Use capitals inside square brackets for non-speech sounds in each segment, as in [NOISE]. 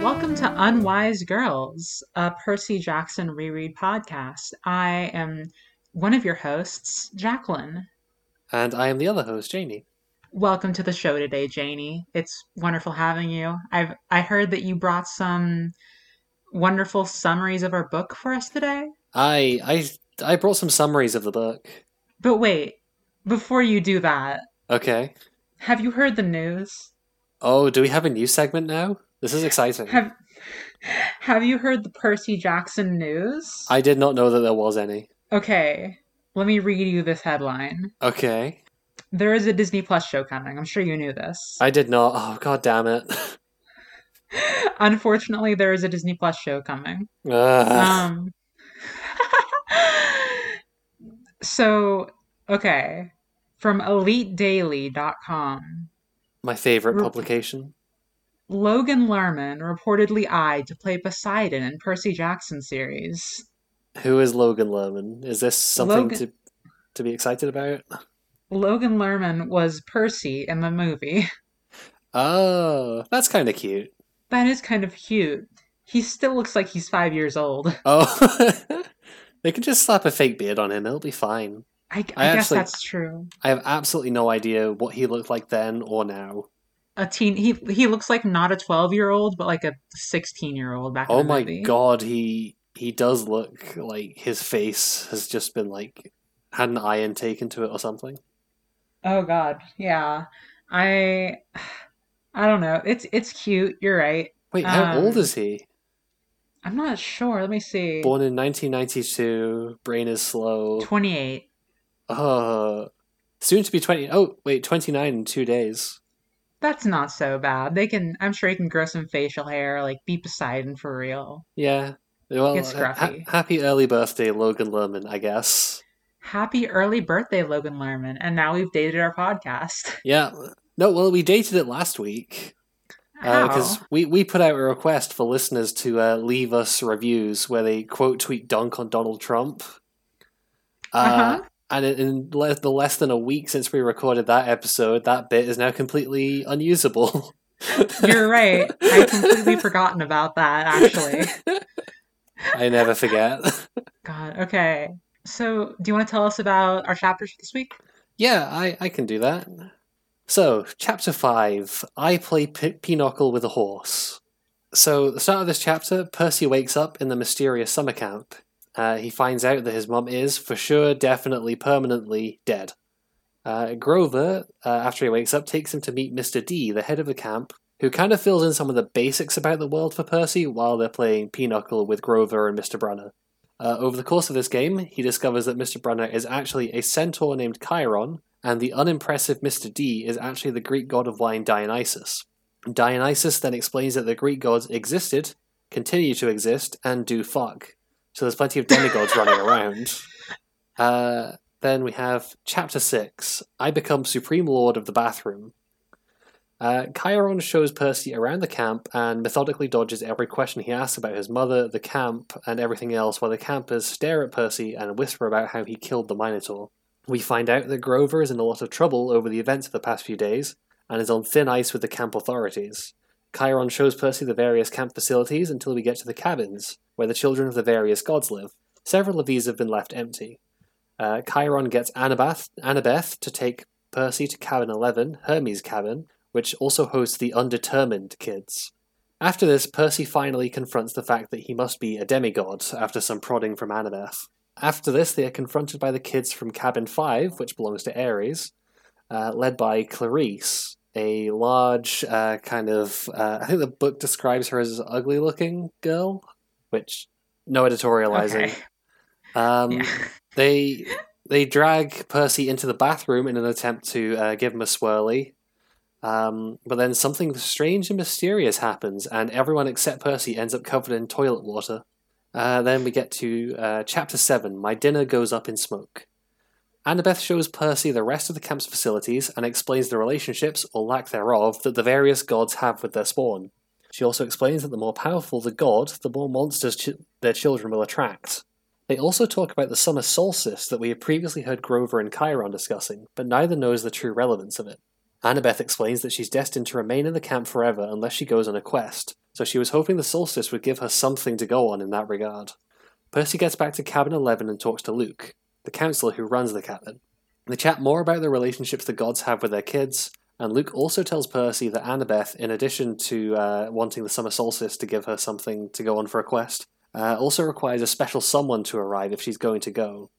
Welcome to Unwise Girls, a Percy Jackson reread podcast. I am one of your hosts, Jacqueline. And I am the other host, Janie. Welcome to the show today, Janie. It's wonderful having you. I've I heard that you brought some wonderful summaries of our book for us today. I I I brought some summaries of the book. But wait, before you do that, Okay. have you heard the news? Oh, do we have a news segment now? This is exciting. Have Have you heard the Percy Jackson news? I did not know that there was any. Okay, let me read you this headline. Okay. There is a Disney Plus show coming. I'm sure you knew this. I did not. Oh god damn it. [LAUGHS] Unfortunately, there is a Disney Plus show coming. Ugh. Um [LAUGHS] So, okay. From elitedaily.com. My favorite Rep- publication. Logan Lerman reportedly eyed to play Poseidon in Percy Jackson series. Who is Logan Lerman? Is this something Logan- to to be excited about? Logan Lerman was Percy in the movie. [LAUGHS] Oh, that's kind of cute. That is kind of cute. He still looks like he's five years old. [LAUGHS] Oh, [LAUGHS] they can just slap a fake beard on him. It'll be fine. I, I, I guess actually- that's true. I have absolutely no idea what he looked like then or now. A teen. He he looks like not a twelve year old, but like a sixteen year old back. in oh the year. Oh my movie. god, he he does look like his face has just been like had an iron taken to it or something. Oh god, yeah. I I don't know. It's it's cute. You're right. Wait, how old Um, is he? I'm not sure. Let me see. Born in 1992. Brain is slow. 28. Uh, soon to be 20. Oh, wait, 29 in two days. That's not so bad. They can. I'm sure he can grow some facial hair, like be Poseidon for real. Yeah. Well, Get ha- happy early birthday, Logan Lerman, I guess. Happy early birthday, Logan Lerman. And now we've dated our podcast. [LAUGHS] Yeah. No, well, we dated it last week. because How? we, we put out a request for listeners to uh, leave us reviews where they quote tweet dunk on Donald Trump. Uh, Uh-huh. And in, le- the less than a week since we recorded that episode, that bit is now completely unusable. [LAUGHS] You're right. I'd [LAUGHS] completely forgotten about that, actually. I never forget. God, okay. So, do you want to tell us about our chapters for this week? yeah, I, I can do that. So, chapter 5 I play P- Pinochle with a horse. So, at the start of this chapter, Percy wakes up in the mysterious summer camp. Uh, he finds out that his mum is, for sure, definitely, permanently dead. Uh, Grover, uh, after he wakes up, takes him to meet Mr. D, the head of the camp, who kind of fills in some of the basics about the world for Percy while they're playing Pinochle with Grover and Mr. Brunner. Uh, over the course of this game, he discovers that Mr. Brunner is actually a centaur named Chiron, and the unimpressive Mr. D is actually the Greek god of wine Dionysus. Dionysus then explains that the Greek gods existed, continue to exist, and do fuck. So there's plenty of demigods running [LAUGHS] around. Uh, then we have Chapter 6 I Become Supreme Lord of the Bathroom. Uh, Chiron shows Percy around the camp and methodically dodges every question he asks about his mother, the camp, and everything else while the campers stare at Percy and whisper about how he killed the Minotaur. We find out that Grover is in a lot of trouble over the events of the past few days and is on thin ice with the camp authorities. Chiron shows Percy the various camp facilities until we get to the cabins, where the children of the various gods live. Several of these have been left empty. Uh, Chiron gets Annabeth, Annabeth to take Percy to Cabin 11, Hermes' cabin, which also hosts the undetermined kids. After this, Percy finally confronts the fact that he must be a demigod after some prodding from Annabeth. After this, they are confronted by the kids from Cabin 5, which belongs to Ares, uh, led by Clarisse, a large, uh, kind of. Uh, I think the book describes her as an ugly looking girl, which, no editorializing. Okay. Um, Yeah. They they drag Percy into the bathroom in an attempt to uh, give him a swirly. Um, but then something strange and mysterious happens, and everyone except Percy ends up covered in toilet water. Uh, then we get to uh, chapter 7 My Dinner Goes Up in Smoke. Annabeth shows Percy the rest of the camp's facilities and explains the relationships, or lack thereof, that the various gods have with their spawn. She also explains that the more powerful the god, the more monsters ch- their children will attract. They also talk about the summer solstice that we have previously heard Grover and Chiron discussing, but neither knows the true relevance of it. Annabeth explains that she's destined to remain in the camp forever unless she goes on a quest, so she was hoping the solstice would give her something to go on in that regard. Percy gets back to cabin 11 and talks to Luke, the counselor who runs the cabin. They chat more about the relationships the gods have with their kids, and Luke also tells Percy that Annabeth, in addition to uh, wanting the summer solstice to give her something to go on for a quest, uh, also requires a special someone to arrive if she's going to go.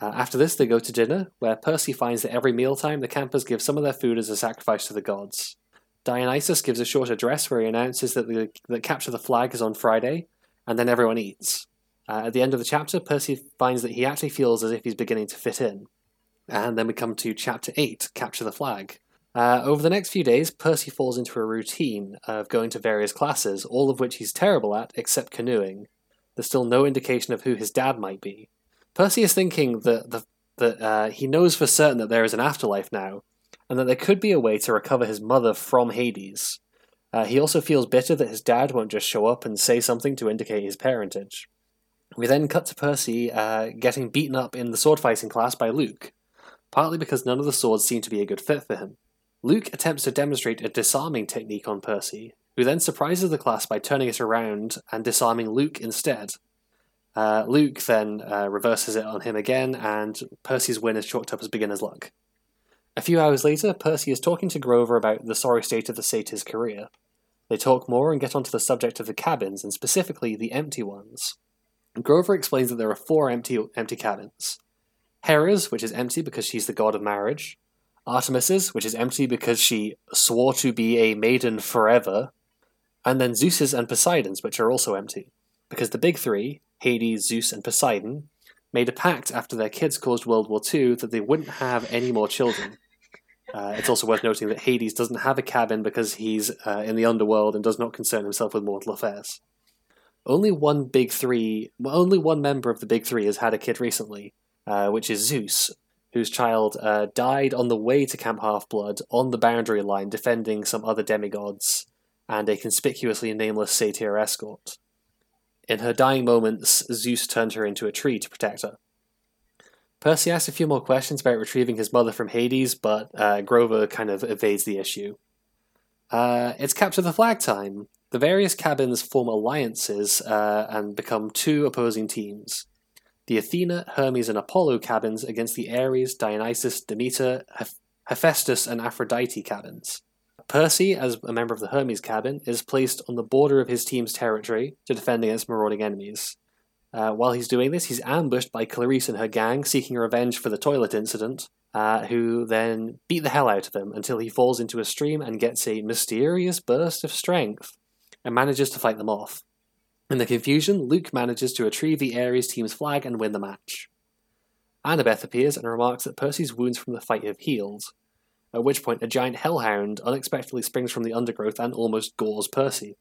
Uh, after this, they go to dinner, where Percy finds that every mealtime the campers give some of their food as a sacrifice to the gods. Dionysus gives a short address where he announces that the that capture the flag is on Friday, and then everyone eats. Uh, at the end of the chapter, Percy finds that he actually feels as if he's beginning to fit in. And then we come to chapter 8, Capture the Flag. Uh, over the next few days, Percy falls into a routine of going to various classes, all of which he's terrible at except canoeing. There's still no indication of who his dad might be. Percy is thinking that, the, that uh, he knows for certain that there is an afterlife now, and that there could be a way to recover his mother from Hades. Uh, he also feels bitter that his dad won't just show up and say something to indicate his parentage. We then cut to Percy uh, getting beaten up in the sword fighting class by Luke, partly because none of the swords seem to be a good fit for him. Luke attempts to demonstrate a disarming technique on Percy, who then surprises the class by turning it around and disarming Luke instead. Uh, Luke then uh, reverses it on him again, and Percy's win is chalked up as beginner's luck. A few hours later, Percy is talking to Grover about the sorry state of the satyr's career. They talk more and get onto the subject of the cabins, and specifically the empty ones. Grover explains that there are four empty, empty cabins Hera's, which is empty because she's the god of marriage, Artemis's, which is empty because she swore to be a maiden forever, and then Zeus's and Poseidon's, which are also empty, because the big three, Hades, Zeus, and Poseidon, made a pact after their kids caused World War II that they wouldn't have any more children. Uh, it's also worth noting that Hades doesn't have a cabin because he's uh, in the underworld and does not concern himself with mortal affairs. Only one big three, well, only one member of the big three has had a kid recently, uh, which is Zeus, whose child uh, died on the way to Camp Half Blood on the boundary line defending some other demigods and a conspicuously nameless satyr escort. In her dying moments, Zeus turned her into a tree to protect her. Percy asks a few more questions about retrieving his mother from Hades, but uh, Grover kind of evades the issue. Uh, it's capture the flag time. The various cabins form alliances uh, and become two opposing teams. The Athena, Hermes, and Apollo cabins against the Ares, Dionysus, Demeter, Hephaestus, and Aphrodite cabins. Percy, as a member of the Hermes cabin, is placed on the border of his team's territory to defend against marauding enemies. Uh, while he's doing this, he's ambushed by Clarisse and her gang seeking revenge for the toilet incident, uh, who then beat the hell out of him until he falls into a stream and gets a mysterious burst of strength and manages to fight them off. In the confusion, Luke manages to retrieve the Ares team's flag and win the match. Annabeth appears and remarks that Percy's wounds from the fight have healed, at which point a giant hellhound unexpectedly springs from the undergrowth and almost gores Percy,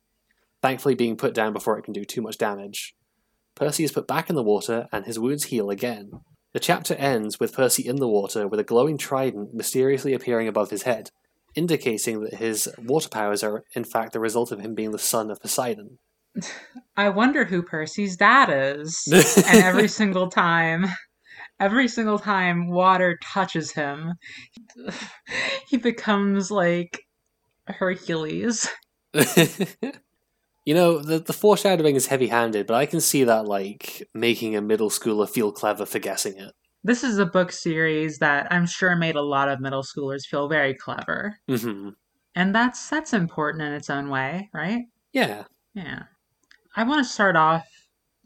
thankfully being put down before it can do too much damage. Percy is put back in the water and his wounds heal again. The chapter ends with Percy in the water with a glowing trident mysteriously appearing above his head, indicating that his water powers are in fact the result of him being the son of Poseidon. [LAUGHS] I wonder who Percy's dad is. [LAUGHS] and every single time, every single time water touches him, he becomes like Hercules. [LAUGHS] you know, the the foreshadowing is heavy-handed, but I can see that like making a middle schooler feel clever for guessing it. This is a book series that I'm sure made a lot of middle schoolers feel very clever. Mm-hmm. And that's that's important in its own way, right? Yeah. Yeah. I want to start off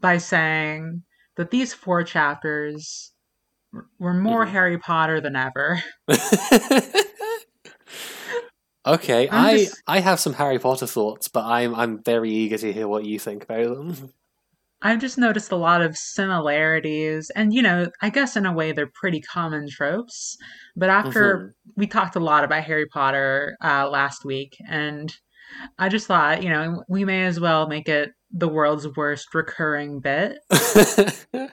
by saying that these four chapters were more Mhm. Harry Potter than ever. [LAUGHS] okay, I'm I just- I have some Harry Potter thoughts, but I'm I'm very eager to hear what you think about them. I've just noticed a lot of similarities, and you know, I guess in a way they're pretty common tropes. But after Mhm. we talked a lot about Harry Potter uh, last week, and I just thought, you know, we may as well make it the world's worst recurring bit. [LAUGHS]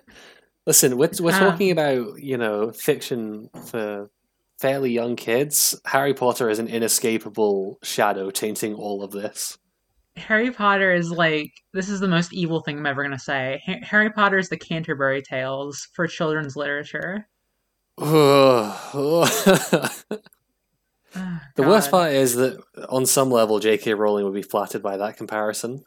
Listen, we're, we're Um, talking about, you know, fiction for fairly young kids. Harry Potter is an inescapable shadow tainting all of this. Harry Potter is like this is the most evil thing I'm ever gonna say. Ha- Harry Potter is the Canterbury Tales for children's literature. [SIGHS] the Oh, worst part is that on some level, J.K. Rowling would be flattered by that comparison.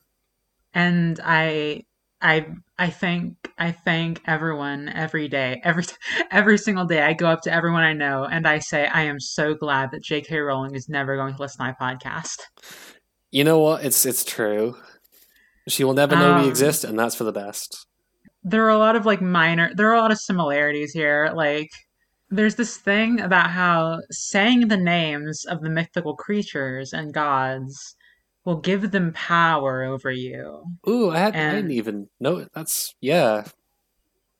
and I, I, I thank I thank everyone every day, every [LAUGHS] every single day. I go up to everyone I know and I say I am so glad that J.K. Rowling is never going to listen to my podcast. You know what? It's it's true. She will never know we Um, exist, and that's for the best. there are a lot of like minor there are a lot of similarities here like there's this thing about how saying the names of the mythical creatures and gods will give them power over you Ooh, I, had, I didn't even know. That's yeah.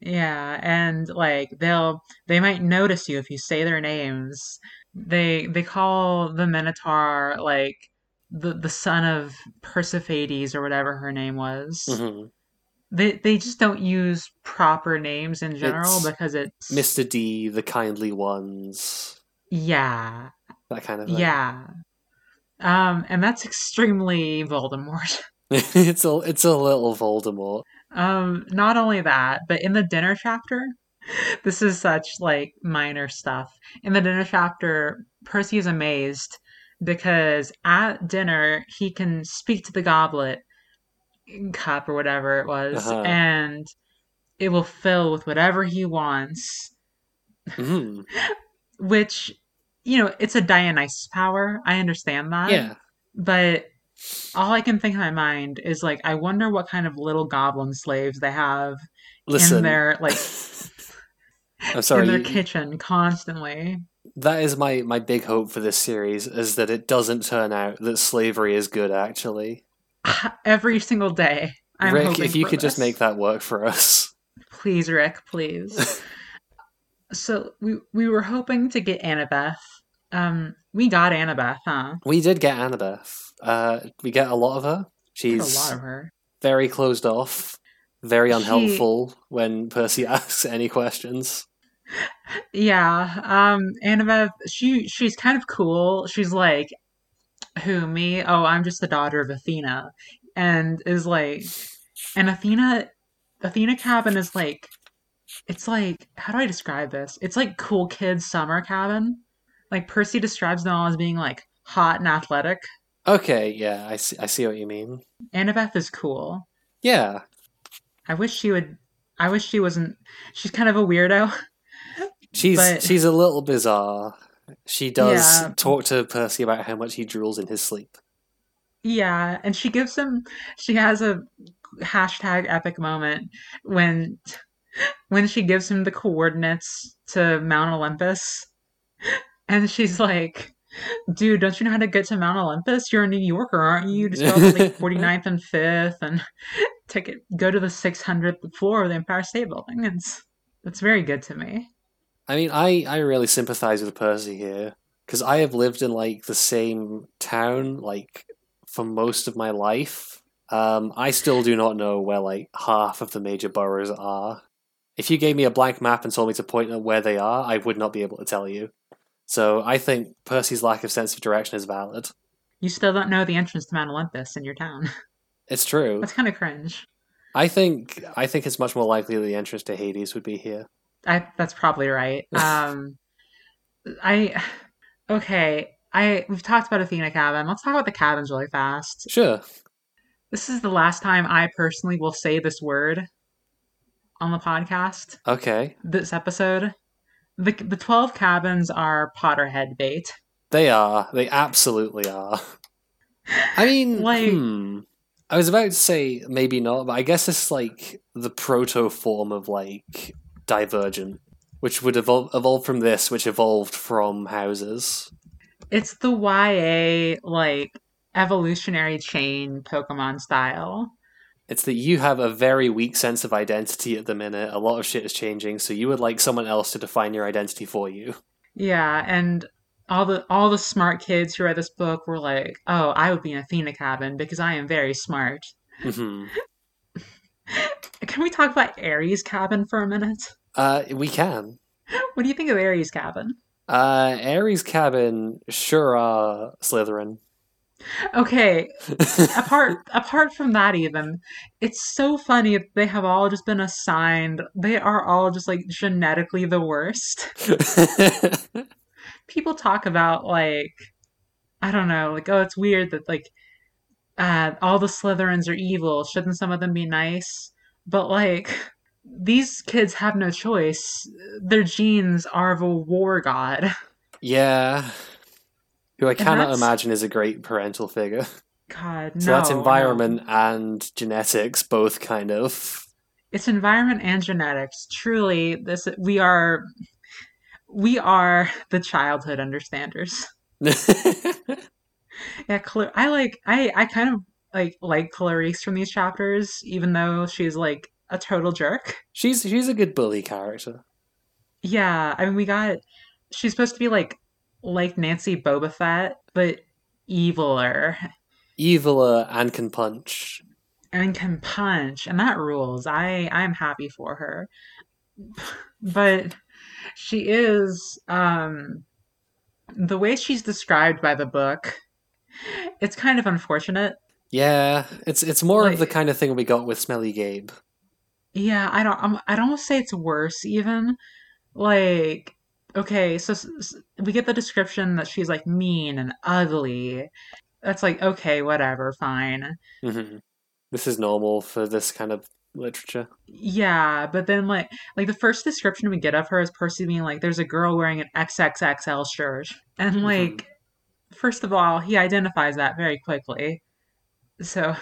yeah and like they'll they might notice you if you say their names they they call the minotaur like the the son of Persephades or whatever her name was hmm they they just don't use proper names in general It's because it's Mr. D, the kindly ones, Yeah, that kind of thing. yeah. Um, and that's extremely Voldemort. [LAUGHS] [LAUGHS] it's a it's a little Voldemort. Um, not only that, but in the dinner chapter, this is such like minor stuff. In the dinner chapter, Percy is amazed because at dinner he can speak to the goblet cup or whatever it was, Uh-huh. and it will fill with whatever he wants. Mhm. [LAUGHS] Which, you know, it's a Dionysus power. I understand that. Yeah. But all I can think in my mind is like, I wonder what kind of little goblin slaves they have Listen. in their like [LAUGHS] I'm sorry. in their you- kitchen constantly. that is my my big hope for this series is that it doesn't turn out that slavery is good. Actually, [SIGHS] Every single day. I'm Rick, if you could just make that work for us. [LAUGHS] please, Rick, please. [LAUGHS] so we we were hoping to get Annabeth. Um, we got Annabeth, huh? We did get Annabeth. Uh, we get a lot of her. She's a lot of her. very closed off, very She- unhelpful when Percy [LAUGHS] asks any questions. Yeah, um, Annabeth, she she's kind of cool. She's like, who me? Oh, I'm just the daughter of Athena, and is like, and Athena, Athena cabin is like, it's like, how do I describe this? It's like cool kids summer cabin. Like Percy describes them all as being like hot and athletic. Okay, yeah, I see, I see what you mean. Annabeth is cool. Yeah, I wish she would. I wish she wasn't. She's kind of a weirdo. she's But- she's a little bizarre. She does Yeah. talk to Percy about how much he drools in his sleep. Yeah, and she gives him she has a hashtag epic moment when when she gives him the coordinates to Mount Olympus. And she's like, dude, don't you know how to get to Mount Olympus? You're a New Yorker, aren't you? Just go up to like [LAUGHS] 49th and 5th and take it go to the 600th floor of the Empire State Building. It's it's very good to me. I mean, I I really sympathize with Percy here because I have lived in like the same town like for most of my life. Um, I still do not know where like half of the major boroughs are. If you gave me a blank map and told me to point at where they are, I would not be able to tell you. So I think Percy's lack of sense of direction is valid. You still don't know the entrance to Mount Olympus in your town. [LAUGHS] It's true. That's kind of cringe. I think I think it's much more likely the entrance to Hades would be here. I that's probably right. [LAUGHS] Um, I okay. I we've talked about Athena cabin. Let's talk about the cabins really fast. Sure. This is the last time I personally will say this word on the podcast. Okay. This episode, the the twelve cabins are Potterhead bait. They are. They absolutely are. I mean, [LAUGHS] Like- hmm. I was about to say maybe not, but I guess it's like the proto form of like Divergent, which would evol- evolve from this, which evolved from houses. It's the YA like evolutionary chain Pokemon style. It's that you have a very weak sense of identity at the minute. A lot of shit is changing, so you would like someone else to define your identity for you. Yeah, and all the all the smart kids who read this book were like, "Oh, I would be in Athena cabin because I am very smart." hmm [LAUGHS] Can we talk about Ares' cabin for a minute? Uh, we can. [LAUGHS] What do you think of Ares' cabin? Uh, Ares cabin sure are Slytherin. Okay, apart [LAUGHS] apart from that even it's so funny that they have all just been assigned they are all just like genetically the worst. [LAUGHS] People talk about like i don't know like oh it's weird that like uh all the slytherins are evil. Shouldn't some of them be nice? But like these kids have no choice. Their genes are of a war god. Yeah. Who I cannot imagine is a great parental figure. god no So that's no. environment and genetics, both kind of. it's environment and genetics truly this we are we are the childhood understanders [LAUGHS] yeah Cla- i like i i kind of like like clarisse from these chapters even though she's like a total jerk she's she's a good bully character. yeah i mean we got she's supposed to be like like nancy boba fett but eviler. Eviler and can punch. and can punch and that rules. I i'm happy for her. But she is um the way she's described by the book it's kind of unfortunate. Yeah, it's it's more of the kind of thing we got with Smelly Gabe. yeah i don't I'm, i'd almost say it's worse even. Like okay so s- s- we get the description that she's like mean and ugly that's like okay whatever fine hmm This is normal for this kind of literature. Yeah, but then like like the first description we get of her is Percy being like, "There's a girl wearing an XXXL shirt," and Mhm. like, first of all, he identifies that very quickly, so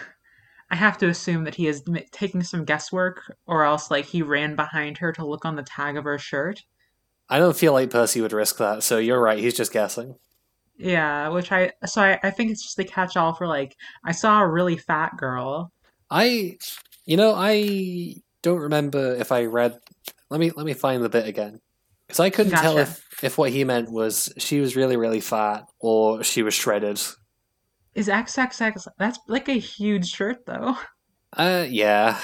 I have to assume that he is m- taking some guesswork, or else like he ran behind her to look on the tag of her shirt. I don't feel like Percy would risk that, so you're right. He's just guessing. Yeah, which I so I, I think it's just the catch-all for like I saw a really fat girl. I, you know, I don't remember if I read. Let me let me find the bit again because I couldn't tell if if what he meant was she was really really fat or she was shredded. Is XXX that's like a huge shirt though. Uh, yeah.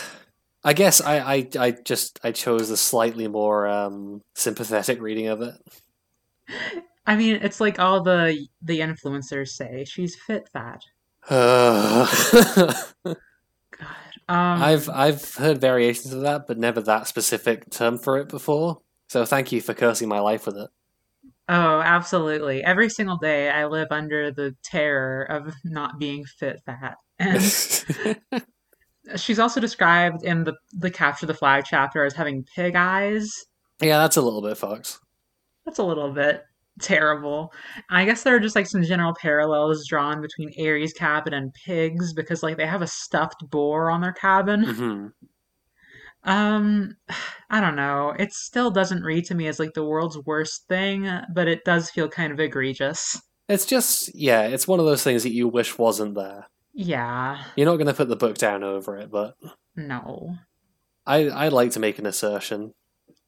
I guess I, I, I just I chose the slightly more um, sympathetic reading of it. I mean, it's like all the the influencers say she's fit fat. [SIGHS] God. Um, I've I've heard variations of that, but never that specific term for it before. So thank you for cursing my life with it. oh, absolutely. Every single day, I live under the terror of not being fit fat. And [LAUGHS] she's also described in the the capture the flag chapter as having pig eyes. yeah, that's a little bit fucked. That's a little bit terrible. I guess there are just like some general parallels drawn between Ares cabin and pigs because like they have a stuffed boar on their cabin. hmm Um, I don't know. It still doesn't read to me as like the world's worst thing, but it does feel kind of egregious. It's just yeah, it's one of those things that you wish wasn't there. Yeah, You're not going to put the book down over it, but no. I I'd like to make an assertion.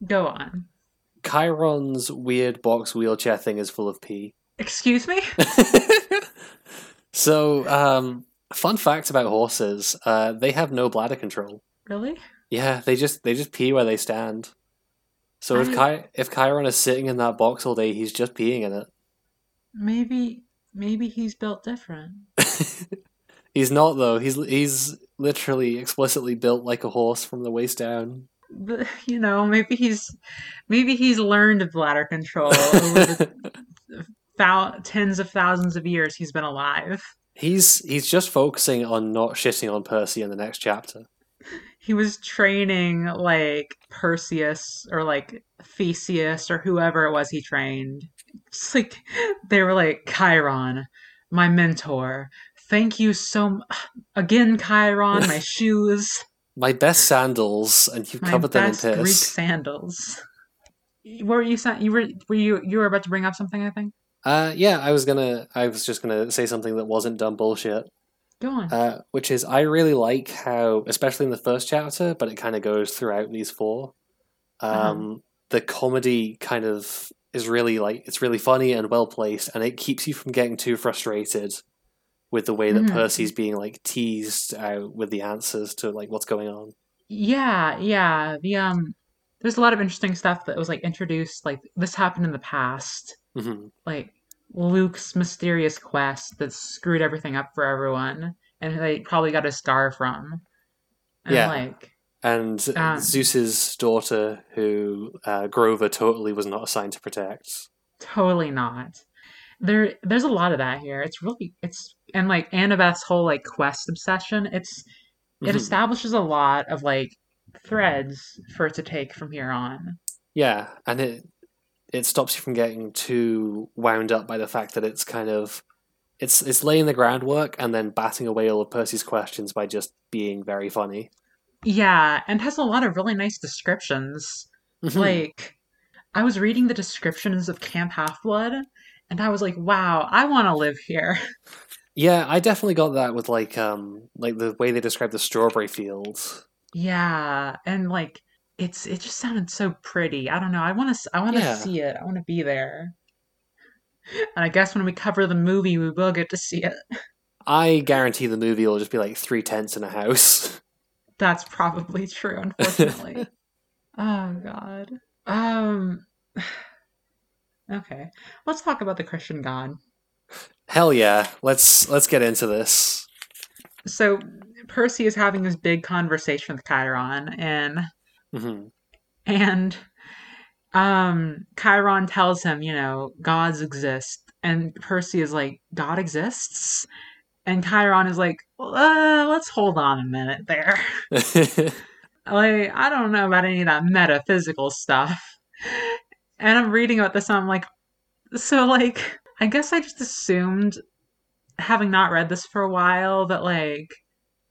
Go on. Chiron's weird box wheelchair thing is full of pee. Excuse me? [LAUGHS] so, um, fun fact about horses: uh, they have no bladder control. Really? Yeah, they just they just pee where they stand. So if I- Chi- if Chiron is sitting in that box all day, he's just peeing in it. Maybe maybe he's built different. [LAUGHS] he's not though. He's he's literally explicitly built like a horse from the waist down. But, you know, maybe he's maybe he's learned bladder control over the [LAUGHS] thou- tens of thousands of years he's been alive. he's he's just focusing on not shitting on Percy in the next chapter. he was training like Perseus or like Theseus or whoever it was he trained. It's like they were like Chiron, my mentor. Thank you so m- again, Chiron. My [LAUGHS] shoes, My best sandals, and my covered them in best Greek sandals. What were you saying? You were were you you were about to bring up something? I think. Uh, yeah, I was gonna, I was just gonna say something that wasn't dumb bullshit. Go on. Uh, which is, I really like how, especially in the first chapter, but it kind of goes throughout these four. Um, The comedy kind of is really like it's really funny and well placed, and it keeps you from getting too frustrated with the way that Mhm. Percy's being like teased out with the answers to like what's going on. Yeah, yeah. The um there's a lot of interesting stuff that was like introduced like this happened in the past. hmm Like Luke's mysterious quest that screwed everything up for everyone and they probably got a scar from. And Yeah. like And Um, Zeus's daughter, who uh, Grover totally was not assigned to protect. totally not. There there's a lot of that here. It's really it's and like Annabeth's whole like quest obsession, it's it Mhm. establishes a lot of like threads for it to take from here on. Yeah, and it it stops you from getting too wound up by the fact that it's kind of it's it's laying the groundwork and then batting away all of Percy's questions by just being very funny. Yeah, and has a lot of really nice descriptions. Mhm. Like, I was reading the descriptions of Camp Half Blood, and I was like, wow, I want to live here. [LAUGHS] yeah, I definitely got that with like um like the way they describe the strawberry fields. yeah, and like, it's it just sounded so pretty. I don't know. I want to I want to Yeah. see it. I want to be there. And I guess when we cover the movie, we will get to see it. I guarantee the movie will just be like three tents in a house. [LAUGHS] That's probably true, unfortunately. [LAUGHS] oh God. Um. [SIGHS] Okay, let's talk about the Christian God. Hell yeah, let's let's get into this. so Percy is having this big conversation with Chiron and hmm and um Chiron tells him, you know, gods exist and Percy is like, God exists? And Chiron is like, uh, let's hold on a minute there. [LAUGHS] Like, I don't know about any of that metaphysical stuff. And I'm reading about this and I'm like, so like, I guess I just assumed, having not read this for a while, that like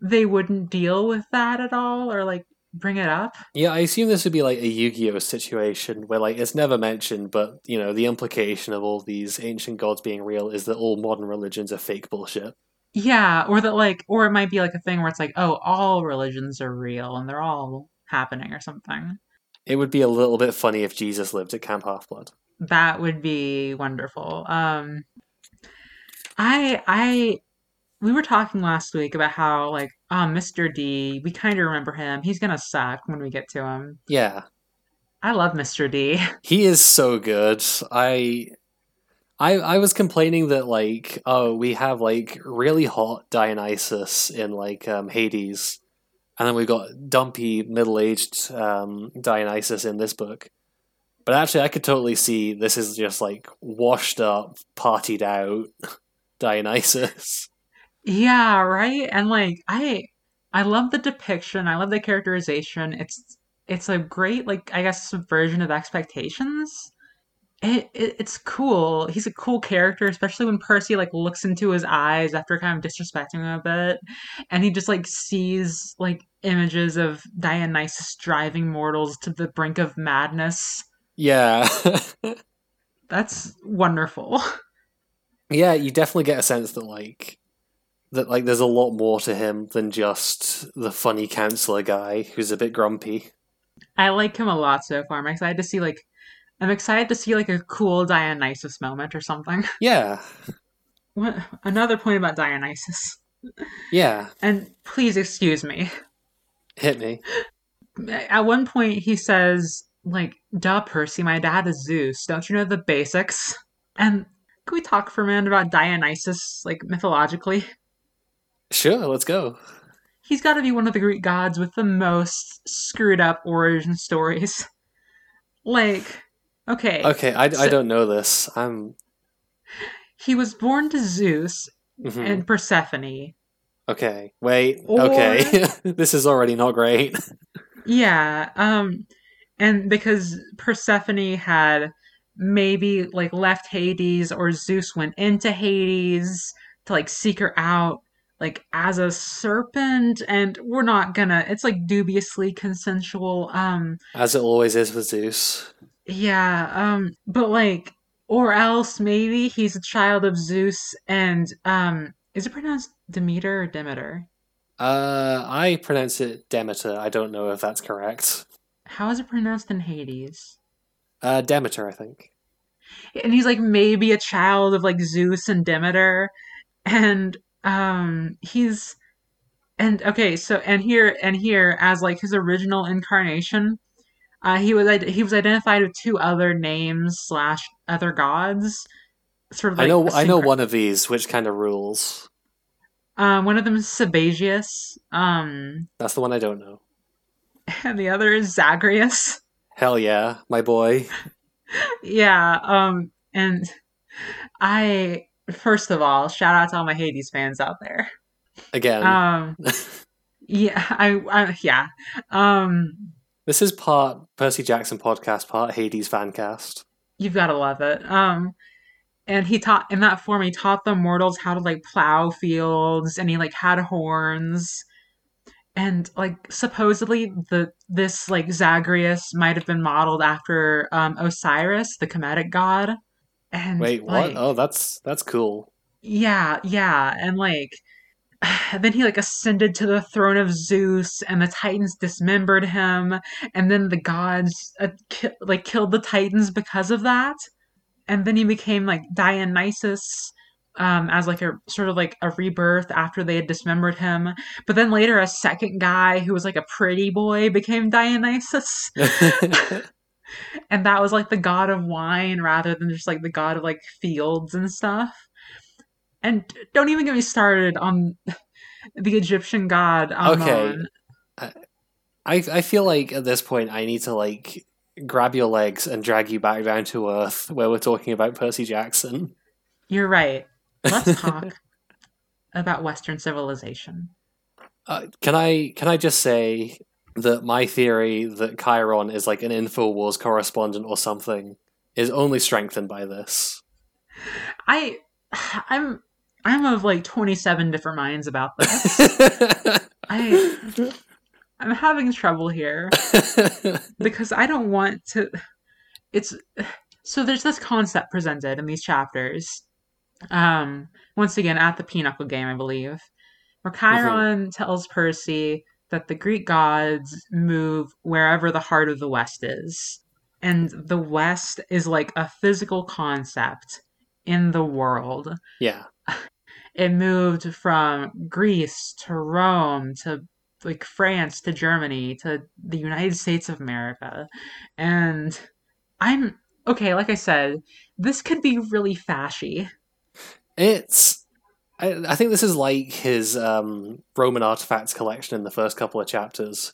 they wouldn't deal with that at all or like bring it up. yeah, I assume this would be like a Yu-Gi-Oh situation where like it's never mentioned, but you know the implication of all these ancient gods being real is that all modern religions are fake bullshit. Yeah, or that like, or it might be like a thing where it's like, oh, all religions are real and they're all happening or something. It would be a little bit funny if Jesus lived at Camp Half Blood. That would be wonderful. Um, I, I, we were talking last week about how like, um, Mr. D, we kind of remember him. He's gonna suck when we get to him. Yeah, I love Mr. D. [LAUGHS] he is so good. I. I, I was complaining that like oh we have like really hot Dionysus in like um, Hades, and then we've got dumpy middle aged um, Dionysus in this book. But actually, I could totally see this is just like washed up, partied out [LAUGHS] Dionysus. Yeah, right? And like I I love the depiction. I love the characterization. It's it's a great like I guess subversion of expectations. It, it it's cool. He's a cool character, especially when Percy like looks into his eyes after kind of disrespecting him a bit, and he just like sees like images of Dionysus driving mortals to the brink of madness. Yeah, [LAUGHS] That's wonderful. [LAUGHS] yeah. You definitely get a sense that like that like there's a lot more to him than just the funny counselor guy who's a bit grumpy. I like him a lot so far. I'm excited to see like I'm excited to see like a cool Dionysus moment or something. [LAUGHS] Yeah, What another point about Dionysus. yeah. And please excuse me. Hit me. At one point he says like, "Duh, Percy, my dad is Zeus. Don't you know the basics?" And can we talk for a minute about Dionysus, like mythologically? Sure, let's go. He's got to be one of the Greek gods with the most screwed up origin stories. Like, okay, Okay, I, I don't know this. I'm. he was born to Zeus mhm. and Persephone. Okay, wait. Or- Okay, [LAUGHS] this is already not great. Yeah, um, and because Persephone had maybe like left Hades or Zeus went into Hades to like seek her out like as a serpent and we're not gonna it's like dubiously consensual um As it always is with Zeus. yeah um but like or else maybe he's a child of Zeus and um is it pronounced Demeter or Demeter Uh, I pronounce it Demeter. I don't know if that's correct. How is it pronounced in Hades Uh, Demeter, I think. and he's like maybe a child of like Zeus and Demeter and um he's and okay, so and here and here as like his original incarnation, uh, he was he was identified with two other names slash other gods. Sort of I like know I know one of these, which kind of rules. Um, one of them is Sabazius, um, That's the one I don't know. And [LAUGHS] the other is Zagreus. Hell yeah, my boy. Yeah, um, and I first of all shout out to all my Hades fans out there. Again, Um, [LAUGHS] yeah, I, I yeah, um, this is part Percy Jackson podcast, part Hades fancast. you've got to love it. Um, and he taught in that form. He taught the mortals how to like plow fields, and he like had horns. And like supposedly the this like Zagreus might have been modeled after um, Osiris, the Kemetic god. And Wait, what? like, Oh, that's that's cool. Yeah, yeah, and like [SIGHS] then he like ascended to the throne of Zeus, and the Titans dismembered him, and then the gods uh, ki- like killed the Titans because of that, and then he became like Dionysus. Um, as like a sort of like a rebirth after they had dismembered him, but then later a second guy who was like a pretty boy became Dionysus, [LAUGHS] and that was like the god of wine rather than just like the god of like fields and stuff. And don't even get me started on the Egyptian god Okay. I I feel like at this point I need to like grab your legs and drag you back down to earth where we're talking about Percy Jackson. You're right. Let's talk about Western civilization. Uh, can I can I just say that my theory that Chiron is like an Infowars correspondent or something is only strengthened by this. I, I'm, I'm of like 27 different minds about this. [LAUGHS] I, I'm having trouble here [LAUGHS] because I don't want to. It's so there's this concept presented in these chapters. Um, once again at the Pinochle game, I believe, where Chiron tells Percy that the Greek gods move wherever the heart of the West is, and the West is like a physical concept in the world. yeah. [LAUGHS] It moved from Greece to Rome to like France to Germany to the United States of America. And I'm okay, like I said, this could be really fashy. It's. I, I think this is like his um, Roman artifacts collection in the first couple of chapters.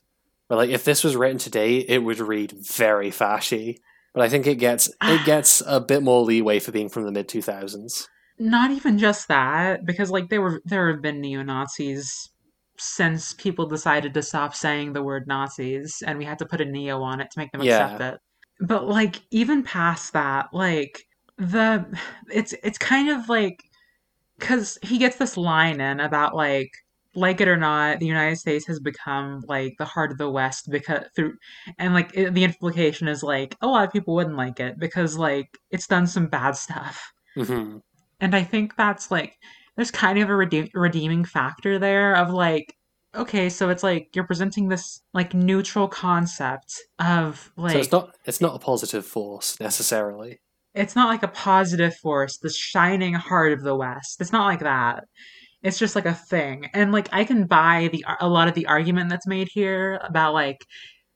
But like, if this was written today, it would read very fashy. But I think it gets it [SIGHS] gets a bit more leeway for being from the mid two thousands. Not even just that, because like there were there have been neo Nazis since people decided to stop saying the word Nazis and we had to put a neo on it to make them Yeah. accept it. But like even past that, like the it's it's kind of like because he gets this line in about like like it or not the united states has become like the heart of the west because through and like it, the implication is like a lot of people wouldn't like it because like it's done some bad stuff hmm and i think that's like there's kind of a redeem- redeeming factor there of like okay so it's like you're presenting this like neutral concept of like so it's not it's not a positive force necessarily. It's not like a positive force, the shining heart of the West. It's not like that. It's just like a thing. And like I can buy the a lot of the argument that's made here about like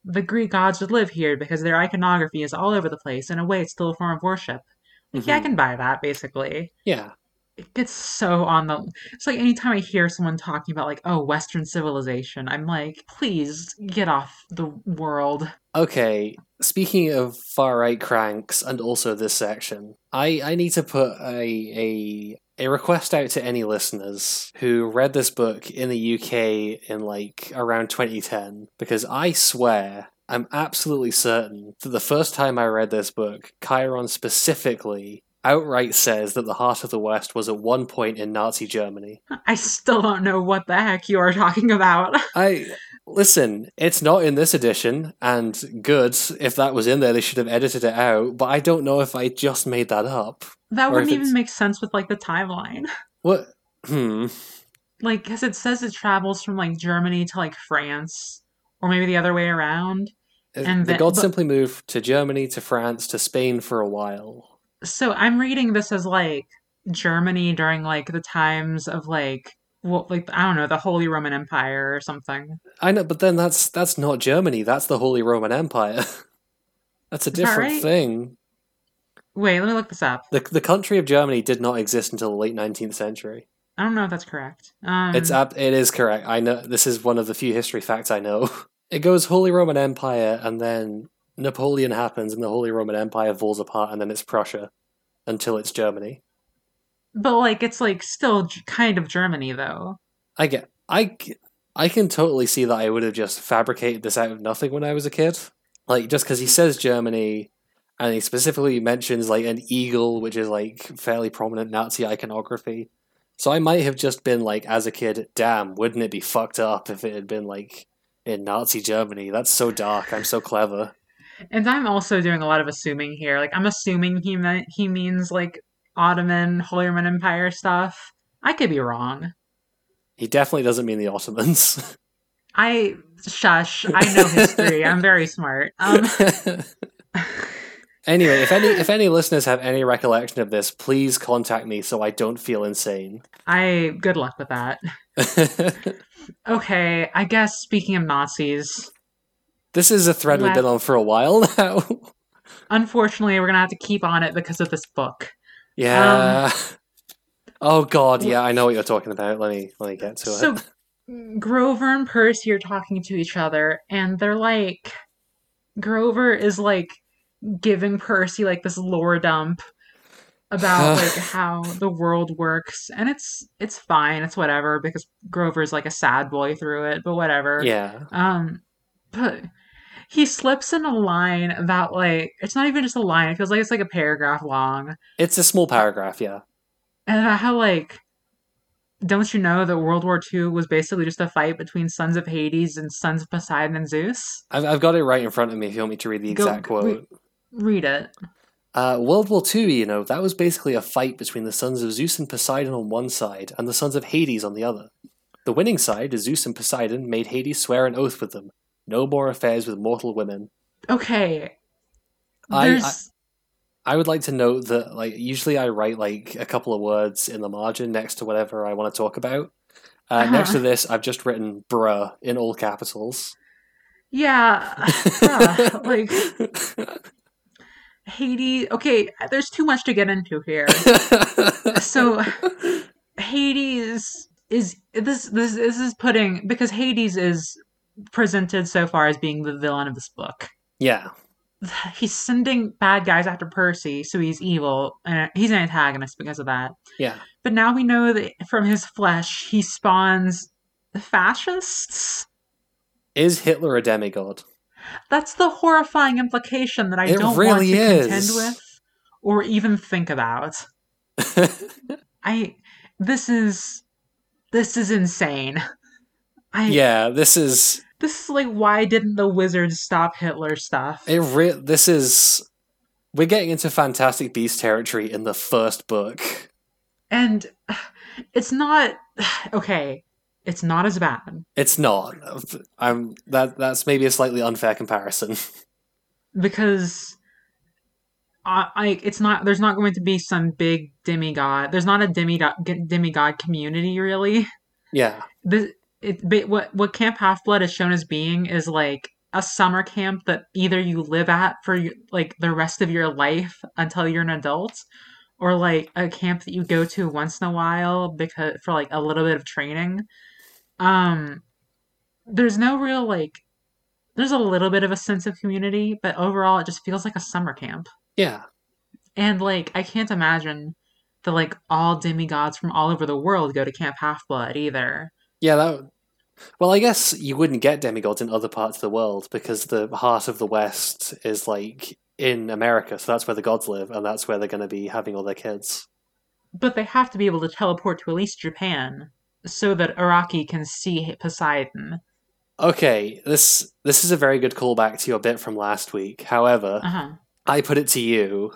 the Greek gods would live here because their iconography is all over the place. In a way, it's still a form of worship. Like, Yeah, I Mhm. can buy that basically. Yeah. It gets so on the. It's like anytime I hear someone talking about like, oh, Western civilization, I'm like, please get off the world. Okay, speaking of far right cranks and also this section, I, I need to put a, a a request out to any listeners who read this book in the UK in like around 2010 because I swear I'm absolutely certain that the first time I read this book, Chiron specifically outright says that the heart of the West was at one point in Nazi Germany. I still don't know what the heck you are talking about. I listen, it's not in this edition, and good. If that was in there, they should have edited it out. But I don't know if I just made that up. That wouldn't even make sense with like the timeline. [LAUGHS] What? Hmm. Like, because it says it travels from like Germany to like France, or maybe the other way around. And the then- gods but- simply moved to Germany, to France, to Spain for a while. So I'm reading this as like Germany during like the times of like well, like I don't know, the Holy Roman Empire or something. I know, but then that's that's not Germany. That's the Holy Roman Empire. [LAUGHS] that's a that different right? thing. Wait, let me look this up. The the country of Germany did not exist until the late nineteenth century. I don't know if that's correct. Um, It's ab- it is correct. I know this is one of the few history facts I know. [LAUGHS] It goes Holy Roman Empire, and then Napoleon happens, and the Holy Roman Empire falls apart, and then it's Prussia until it's Germany. But like it's like still kind of Germany though. I get. I I can totally see that I would have just fabricated this out of nothing when I was a kid. Like just because he says Germany, and he specifically mentions like an eagle, which is like fairly prominent Nazi iconography. So I might have just been like, as a kid, damn, wouldn't it be fucked up if it had been like in Nazi Germany? That's so dark. I'm so clever. And I'm also doing a lot of assuming here. Like I'm assuming he meant he means like Ottoman Holy Roman Empire stuff. I could be wrong. He definitely doesn't mean the Ottomans. [LAUGHS] I shush. I know history. I'm very smart. Um, [LAUGHS] anyway, if any if any listeners have any recollection of this, please contact me so I don't feel insane. I good luck with that. [LAUGHS] Okay, I guess speaking of Nazis, this is a thread we've been on for a while now. unfortunately, we're gonna have to keep on it because of this book. Yeah. [LAUGHS] oh god, yeah, I know what you're talking about. Let me let me get to So it. Grover and Percy are talking to each other, and they're like, Grover is like giving Percy like this lore dump about [SIGHS] like how the world works, and it's it's fine, it's whatever because Grover's like a sad boy through it, but whatever. Yeah. Um, but he slips in a line about like it's not even just a line; it feels like it's like a paragraph long, It's a small paragraph, yeah. and about how like. Don't you know that World War II was basically just a fight between sons of Hades and sons of Poseidon and Zeus? I've, I've got it right in front of me if you want me to read the exact go- quote. Read it. Uh, World War II, you know, that was basically a fight between the sons of Zeus and Poseidon on one side and the sons of Hades on the other. The winning side, Zeus and Poseidon, made Hades swear an oath with them no more affairs with mortal women. Okay. I- There's I would like to note that, like, usually I write like a couple of words in the margin next to whatever I want to talk about. Uh, Uh-huh. Next to this, I've just written "bruh" in all capitals. yeah, [LAUGHS] uh, like Hades. Okay, there's too much to get into here. So [LAUGHS] Hades is this this this is putting because Hades is presented so far as being the villain of this book. yeah, He's sending bad guys after Percy, so he's evil, and he's an antagonist because of that. yeah, But now we know that from his flesh, he spawns fascists. is Hitler a demigod? That's the horrifying implication that I It don't really want to is. contend with or even think about. [LAUGHS] I this is this is insane. I yeah, this is this is like why didn't the wizards stop Hitler stuff? it. Re- this is we're getting into Fantastic Beast territory in the first book. and it's not okay. It's not as bad It's not. I'm that. That's maybe a slightly unfair comparison. [LAUGHS] because I, I it's not there's not going to be some big demigod. There's not a demigod demigod community really. yeah, the it what what Camp Half Blood is shown as being is like a summer camp that either you live at for like the rest of your life until you're an adult, or like a camp that you go to once in a while because for like a little bit of training. Um, there's no real like. There's a little bit of a sense of community, but overall, it just feels like a summer camp. yeah. And like, I can't imagine that like all demigods from all over the world go to Camp Half Blood either. Yeah, that. Well, I guess you wouldn't get demigods in other parts of the world because the heart of the West is like in America, so that's where the gods live, and that's where they're going to be having all their kids. But they have to be able to teleport to at least Japan so that Araki can see Poseidon. Okay, this this is a very good callback to your bit from last week. However, Uh huh. I put it to you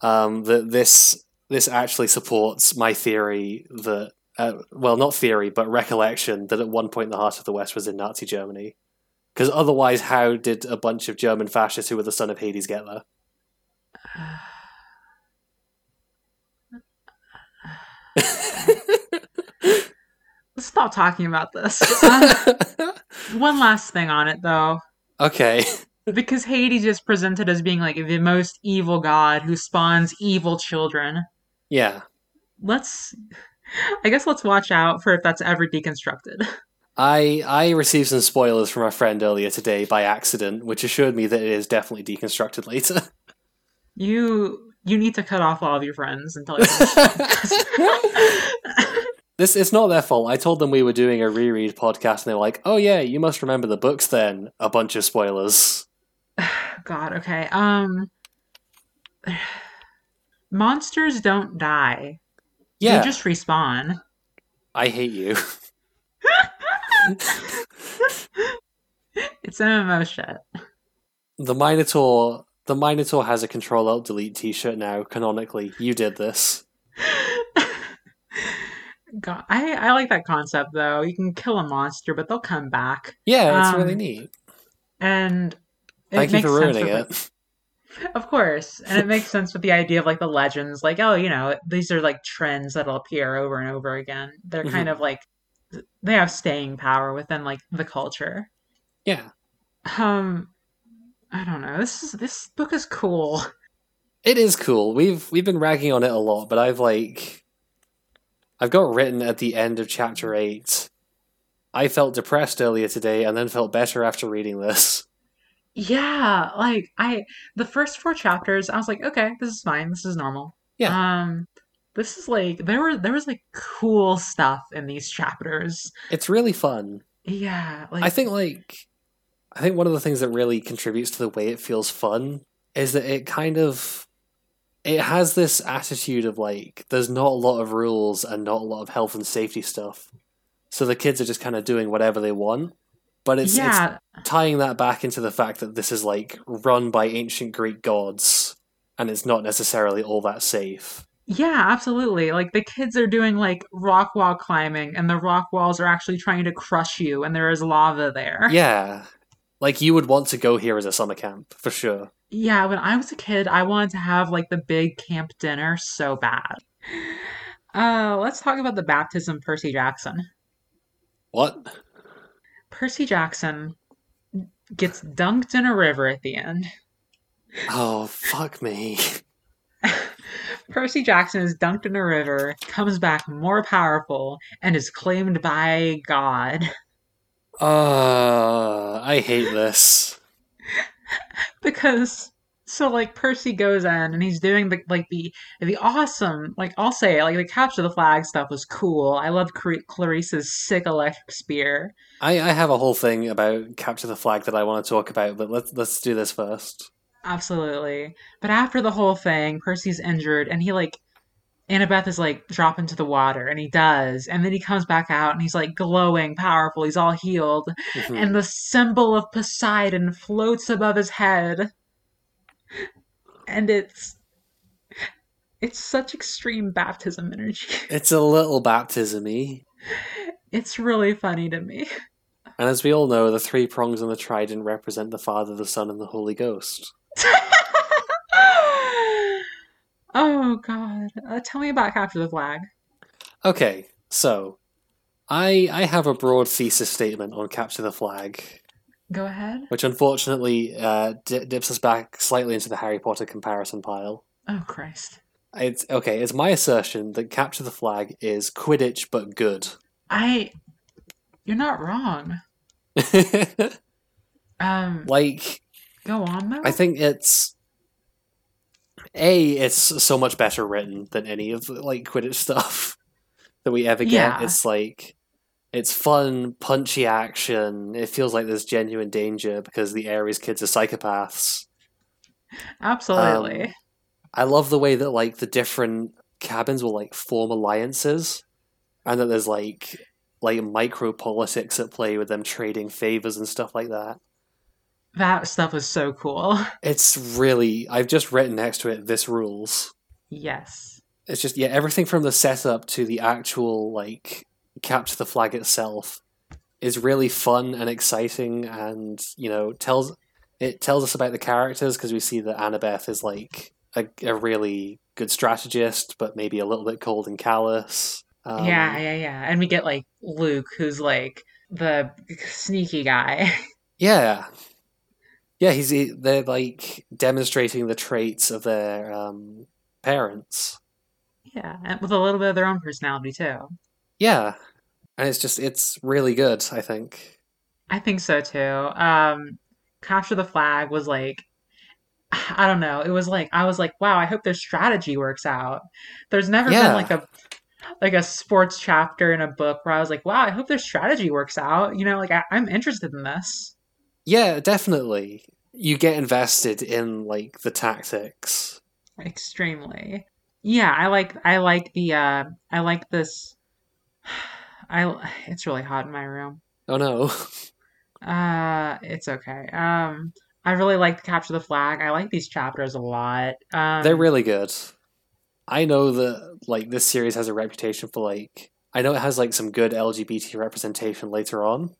um, that this this actually supports my theory that uh, well, not theory, but recollection that at one point the heart of the West was in Nazi Germany. Because otherwise, how did a bunch of German fascists who were the son of Hades get there? [SIGHS] let's stop talking about this. Uh, [LAUGHS] one last thing on it though, okay. because Hades is presented as being like the most evil god who spawns evil children. Yeah. Let's, I guess, let's watch out for if that's ever deconstructed. I I received some spoilers from a friend earlier today by accident, which assured me that it is definitely deconstructed later. You you need to cut off all of your friends until you [LAUGHS] this it's not their fault. I told them we were doing a reread podcast, and they were like, "Oh yeah, you must remember the books." Then a bunch of spoilers. [SIGHS] God, okay. Um, [SIGHS] monsters don't die. Yeah, They just respawn. I hate you. [LAUGHS] It's MMO shit. The Minotaur. The Minotaur has a Control Alt Delete T-shirt now. Canonically, you did this. [LAUGHS] God, I, I like that concept though. You can kill a monster, but they'll come back. Yeah, it's Um, really neat. And it Thank you for ruining it. Of course. And it makes [LAUGHS] sense with the idea of like the legends, like, oh, you know, these are like trends that'll appear over and over again. They're kind Mhm. of like they have staying power within like the culture. Yeah, Um I don't know. This is this book is cool. it is cool. We've we've been ragging on it a lot, but I've like, I've got written at the end of chapter eight. I felt depressed earlier today, and then felt better after reading this. Yeah, like I the first four chapters, I was like, okay, this is fine. This is normal. Yeah. Um this is like there were there was like cool stuff in these chapters. It's really fun. Yeah, like I think like I think one of the things that really contributes to the way it feels fun is that it kind of it has this attitude of like there's not a lot of rules and not a lot of health and safety stuff. So the kids are just kind of doing whatever they want. But it's, yeah, it's tying that back into the fact that this is like run by ancient Greek gods and it's not necessarily all that safe. yeah, absolutely. Like the kids are doing like rock wall climbing and the rock walls are actually trying to crush you and there is lava there. Yeah. Like you would want to go here as a summer camp, for sure. Yeah, when I was a kid, I wanted to have like the big camp dinner so bad. Uh, let's talk about the baptism Percy Jackson. What? Percy Jackson gets dunked in a river at the end. Oh, fuck me. [LAUGHS] Percy Jackson is dunked in a river, comes back more powerful, and is claimed by God. Uh, I hate this. [LAUGHS] because so like Percy goes in and he's doing the like the the awesome like I'll say it, like the capture the flag stuff was cool. I love Clar- Clarisse's sick electric spear. I, I have a whole thing about capture the flag that I want to talk about, but let's let's do this first. Absolutely. But after the whole thing, Percy's injured and he like Annabeth is like drop into the water and he does and then he comes back out and he's like glowing powerful he's all healed Mhm. and the symbol of Poseidon floats above his head and it's it's such extreme baptism energy. [LAUGHS] It's a little baptism-y. it's really funny to me. And as we all know, the three prongs on the trident represent the Father, the Son, and the Holy Ghost. [LAUGHS] oh god. Uh, tell me about capture the flag. Okay, so I I have a broad thesis statement on capture the flag, go ahead which unfortunately uh, di- dips us back slightly into the Harry Potter comparison pile. oh christ It's okay. It's my assertion that capture the flag is Quidditch but good. i you're not wrong [LAUGHS] um like go on though I think it's a it's so much better written than any of the like Quidditch stuff [LAUGHS] that we ever get. Yeah. It's like it's fun, punchy action. It feels like there's genuine danger because the Ares kids are psychopaths. absolutely Um, I love the way that like the different cabins will like form alliances, and that there's like like micro politics at play with them trading favors and stuff like that. that stuff is so cool [LAUGHS] It's really I've just written next to it. This rules. yes It's just yeah, everything from the setup to the actual like capture the flag itself is really fun and exciting, and you know tells it tells us about the characters because we see that Annabeth is like a, a really good strategist, but maybe a little bit cold and callous. Um, yeah, yeah, yeah. And we get like Luke, who's like the sneaky guy. [LAUGHS] yeah, yeah. He's he, they're like demonstrating the traits of their um, parents. yeah, and with a little bit of their own personality too. Yeah, and it's just it's really good. I think. I think so too. Um, Capture the Flag was like, [SIGHS] I don't know. It was like I was like, wow. I hope their strategy works out. There's never Yeah. been like a like a sports chapter in a book where I was like, wow. I hope their strategy works out. You know, like I, I'm interested in this. Yeah, definitely. You get invested in like the tactics. extremely yeah i like i like the uh i like this i it's really hot in my room Oh no. uh it's okay um i really like capture the flag i like these chapters a lot um They're really good. I know that like this series has a reputation for like I know it has like some good LGBT representation later on.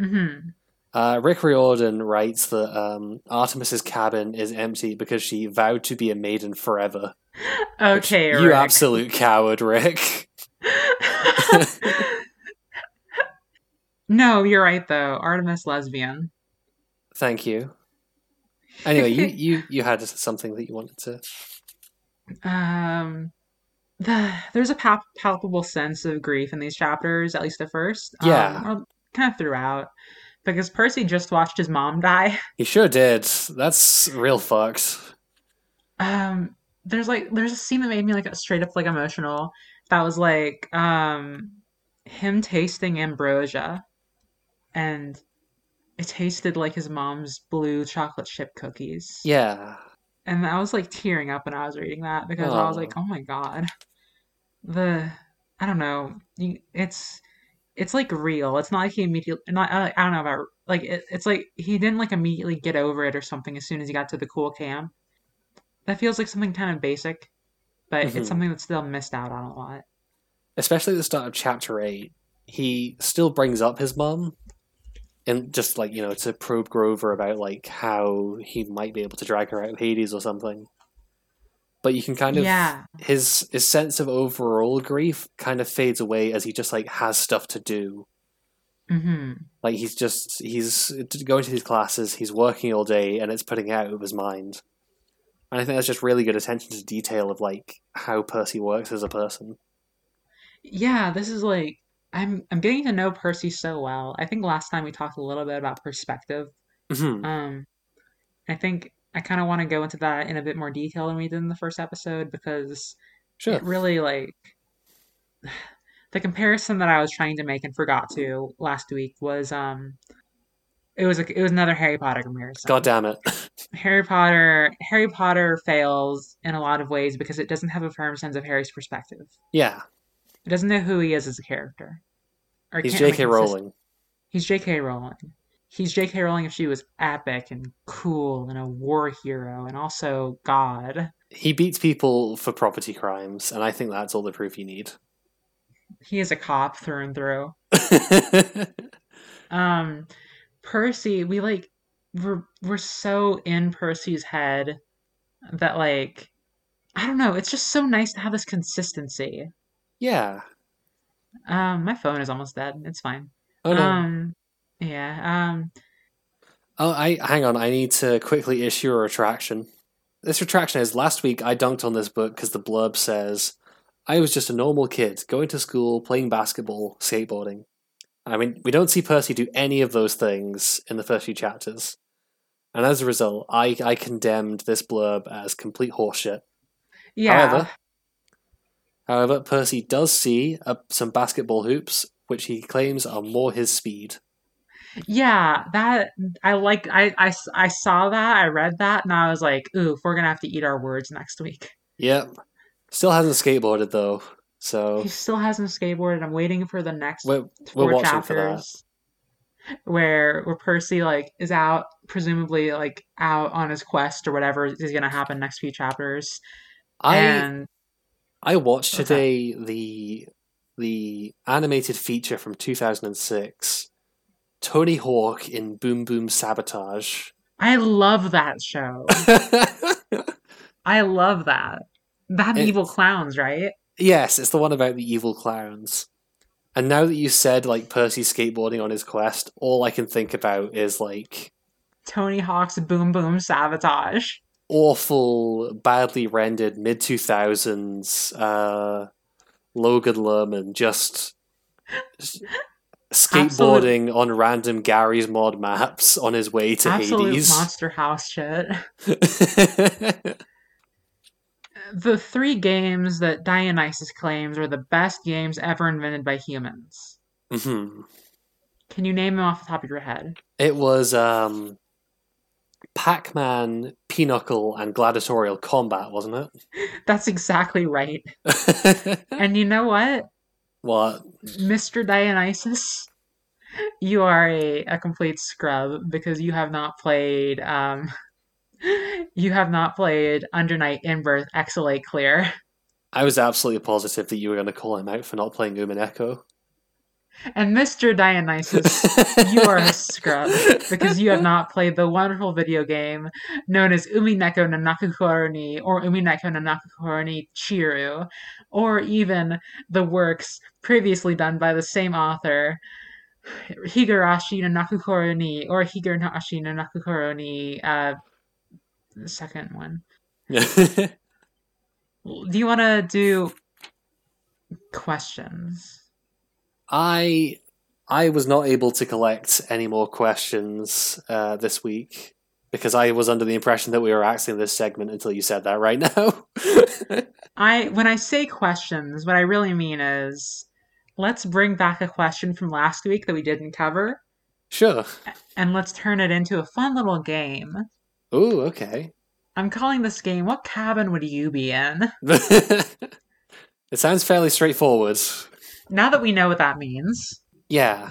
mhm. Uh, Rick Riordan writes that um, Artemis's cabin is empty because she vowed to be a maiden forever. [LAUGHS] which okay you absolute coward, Rick. [LAUGHS] [LAUGHS] no you're right though artemis lesbian Thank you. Anyway, you [LAUGHS] you you had something that you wanted to. um the there's a pal- palpable sense of grief in these chapters at least the first Yeah. um, kind of throughout because percy just watched his mom die [LAUGHS] He sure did. That's real fucked. um there's like there's a scene that made me like straight up like emotional that was like um him tasting ambrosia and it tasted like his mom's blue chocolate chip cookies Yeah. and I was like tearing up when I was reading that because I was like, oh my god, the I don't know, you, it's it's like real. It's not like he immediately not I, I don't know about like it, it's like he didn't like immediately get over it or something as soon as he got to the cool camp. That feels like something kind of basic, but Mhm. it's something that's still missed out on a lot. especially at the start of chapter 8 he still brings up his mom and just like you know to probe grover about like how he might be able to drag her out of hades or something. But you can kind of yeah, his his sense of overall grief kind of fades away as he just like has stuff to do. Hmm like he's just he's going to these classes he's working all day and it's putting out of his mind. And i think that's just really good attention to detail of like how percy works as a person. Yeah. This is like I'm I'm getting to know Percy so well. I think last time we talked a little bit about perspective. Mhm. Um, I think I kind of want to go into that in a bit more detail than we did in the first episode because sure it really like [SIGHS] the comparison that I was trying to make and forgot to last week was um it was a, it was another Harry Potter comparison. god damn it [LAUGHS] Harry Potter Harry Potter fails in a lot of ways because it doesn't have a firm sense of Harry's perspective. yeah It doesn't know who he is as a character. Or he's can't have a j.k rowling He's J.K. Rowling. He's J.K. Rowling if she was epic and cool and a war hero and also God. He beats people for property crimes, and I think that's all the proof you need. He is a cop through and through. [LAUGHS] Um, Percy, we like we're we're so in Percy's head that like I don't know. It's just so nice to have this consistency. Yeah. Um, my phone is almost dead. It's fine. Oh no. Um, yeah. Um, oh, I hang on. I need to quickly issue a retraction. This retraction is last week I dunked on this book because the blurb says I was just a normal kid going to school, playing basketball, skateboarding. I mean, we don't see Percy do any of those things in the first few chapters, and as a result, I I condemned this blurb as complete horseshit. yeah. However, however, Percy does see uh, some basketball hoops, which he claims are more his speed. Yeah, that I like. I, I, I saw that. I read that, and I was like, "Ooh, we're gonna have to eat our words next week." Yep. Still hasn't skateboarded though, so He still hasn't skateboarded. I'm waiting for the next we're, we're four watching for that. chapters where where Percy like is out, presumably like out on his quest or whatever is gonna happen next few chapters. I and I watched Okay. today the the animated feature from 2006, Tony Hawk in Boom Boom Sabotage. I love that show. [LAUGHS] I love that. That It- evil clowns, right? Yes, it's the one about the evil clowns. And now that you said like Percy skateboarding on his quest, all I can think about is like Tony Hawk's Boom Boom Sabotage. Awful, badly rendered mid two thousands uh, Logan Lerman just skateboarding on random Garry's Mod maps on his way to Absolute Hades. monster house shit. [LAUGHS] The three games that Dionysus claims are the best games ever invented by humans. hmm Can you name them off the top of your head? It was um, Pac Man, Pinochle, and Gladiatorial Combat, wasn't it? [LAUGHS] That's exactly right. [LAUGHS] And you know what? what? Mr. Dionysus, you are a, a complete scrub because you have not played um [LAUGHS] you have not played Under Night in Birth Exhalate Clear. I was absolutely positive that you were going to call him out for not playing Umineko. And Mr. Dionysus, you are a scrub because you have not played the wonderful video game known as Umineko no Naku Koro ni or Umineko no Naku Koro ni Chiru, or even the works previously done by the same author, Higurashi no or Higurashi no uh, the second one. [LAUGHS] Do you want to do questions? I I was not able to collect any more questions uh, this week because I was under the impression that we were asking this segment until you said that right [LAUGHS] now. I when I say questions, what I really mean is let's bring back a question from last week that we didn't cover sure. and let's turn it into a fun little game. Ooh, okay. I'm calling this game What Cabin Would You Be In? [LAUGHS] it sounds fairly straightforward. Now that we know what that means. Yeah.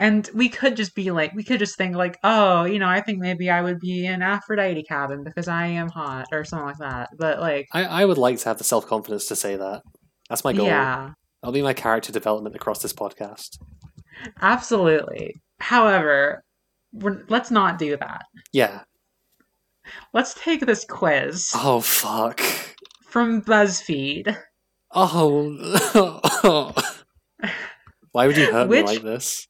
And we could just be like, we could just think like, oh, you know, I think maybe I would be in Aphrodite cabin because I am hot or something like that. But like, I, I would like to have the self confidence to say that. That's my goal. yeah, That'll be my character development across this podcast. absolutely. However, we're, let's not do that. Yeah. Let's take this quiz Oh fuck. from BuzzFeed. Oh. [LAUGHS] Why would you hurt Which- me like this?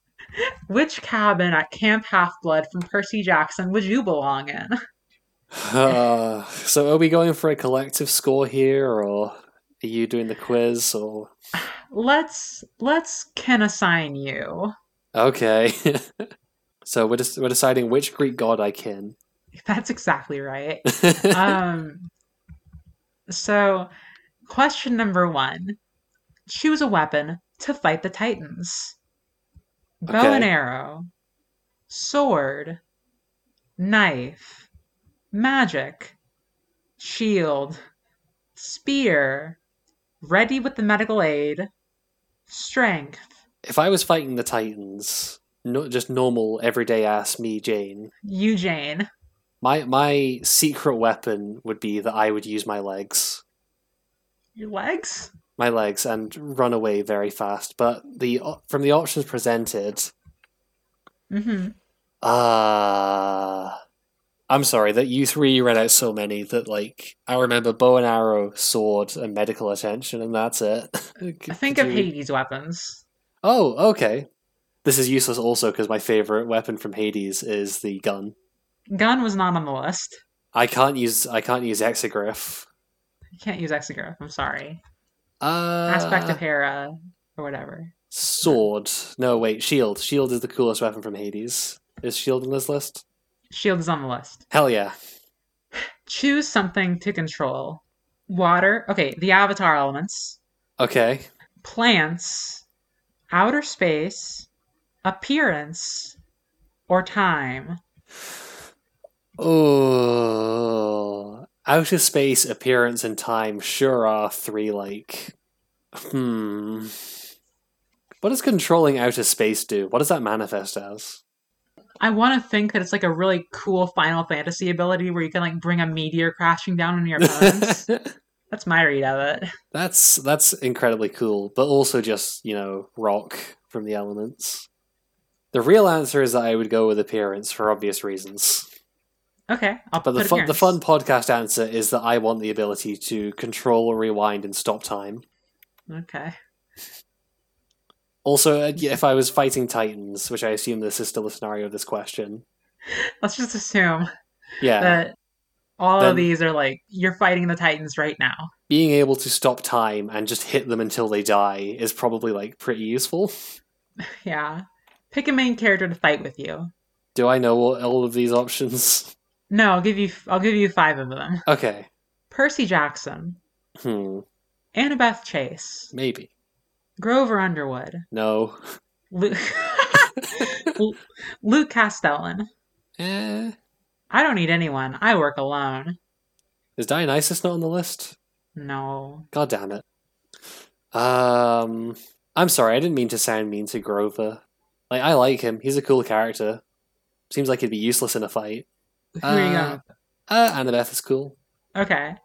Which cabin at Camp Half Blood from Percy Jackson would you belong in? [LAUGHS] Uh, so are we going for a collective score here, or are you doing the quiz? Or Let's let's can assign you. okay. [LAUGHS] so we're just we're deciding which Greek god I kin. [LAUGHS] That's exactly right. um so question number 1. Choose a weapon to fight the Titans. Bow Okay. and arrow, sword, knife, magic, shield, spear, ready with the medical aid, strength, if I was fighting the Titans, no, just normal everyday ass me Jane, Eugene. my my secret weapon would be that I would use my legs. Your legs? My legs and run away very fast. But the from the options presented, Mm-hmm. uh I'm sorry that you three read out so many that like I remember bow and arrow, sword, and medical attention, and that's it. [LAUGHS] I think of Hades weapons. Oh, okay. This is useless also because my favorite weapon from Hades is the gun. Gun was not on the list. I can't use I can't use Exagryph. You can't use Exagryph. I'm sorry. Uh, Aspect of Hera or whatever. sword. No, wait, shield. Shield is the coolest weapon from Hades. Is shield in this list? Shield is on the list. Hell yeah. Choose something to control. Water. Okay, the avatar elements. Okay. Plants. Outer space. Appearance. Or time. Oh, outer space, appearance, and time sure are three like. Hmm. What does controlling outer space do? What does that manifest as? I want to think that it's like a really cool Final Fantasy ability where you can like bring a meteor crashing down on your opponents. [LAUGHS] That's my read of it. that's that's incredibly cool, but also just you know rock from the elements. The real answer is that I would go with appearance for obvious reasons. Okay, I'll But the fun, the fun podcast answer is that I want the ability to control, rewind, and stop time. Okay. Also, uh, if I was fighting Titans, which I assume this is still the scenario of this question, [LAUGHS] Let's just assume yeah, that all Then- of these are like you're fighting the Titans right now. being able to stop time and just hit them until they die is probably like pretty useful. [LAUGHS] Yeah. Pick a main character to fight with you. Do I know all, all of these options? [LAUGHS] No, I'll give you I'll give you five of them. Okay. Percy Jackson, Hmm. Annabeth Chase, Maybe. Grover Underwood, No. [LAUGHS] Luke, Luke Castellan. Eh. I don't need anyone. I work alone. Is Dionysus not on the list? No. God damn it. Um. I'm sorry, I didn't mean to sound mean to Grover. Like, I like him. He's a cool character. Seems like he'd be useless in a fight. Who are you Uh, going? Uh, Annabeth is cool. Okay.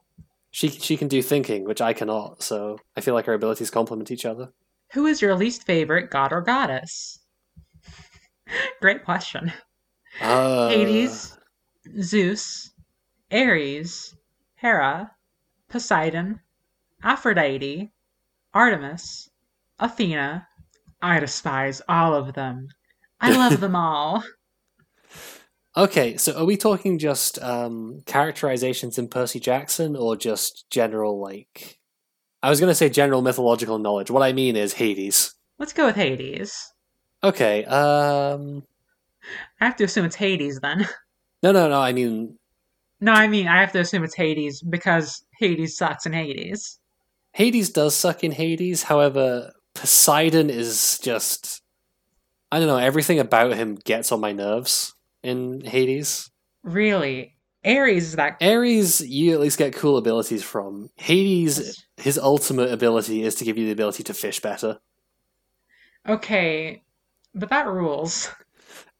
She she can do thinking, which I cannot. So I feel like our abilities complement each other. Who is your least favorite god or goddess? [LAUGHS] Great question. Uh, Hades, Zeus, Ares, Hera, Poseidon, Aphrodite, Artemis, Athena. I despise all of them. I love [LAUGHS] them all. Okay, so are we talking just um, characterizations in Percy Jackson, or just general like? I was going to say general mythological knowledge. What I mean is Hades. Let's go with Hades. Okay. Um. I have to assume it's Hades then. [LAUGHS] No, no, no. I mean No, I mean I have to assume it's Hades because Hades sucks in Hades. Hades does suck in Hades. However, Poseidon is just. I don't know. Everything about him gets on my nerves in Hades. Really, Ares is that. Ares, you at least get cool abilities from. Hades, his ultimate ability is to give you the ability to fish better. Okay, but that rules.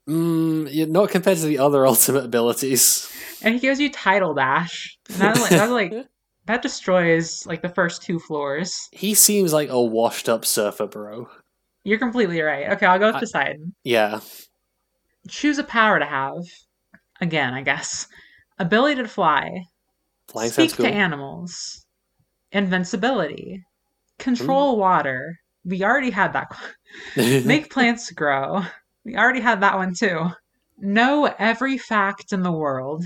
Mm, yeah, not compared to the other [LAUGHS] ultimate abilities. And he gives you tidal dash. That like, that like [LAUGHS] that destroys like the first two floors. He seems like a washed up surfer bro. You're completely right. Okay, I'll go with I- Poseidon. Yeah. Choose a power to have. Again, I guess. Ability to fly. Flying speak cool. to animals. Invincibility. Control mm. water. We already had that. [LAUGHS] Make [LAUGHS] plants grow. We already had that one too. Know every fact in the world.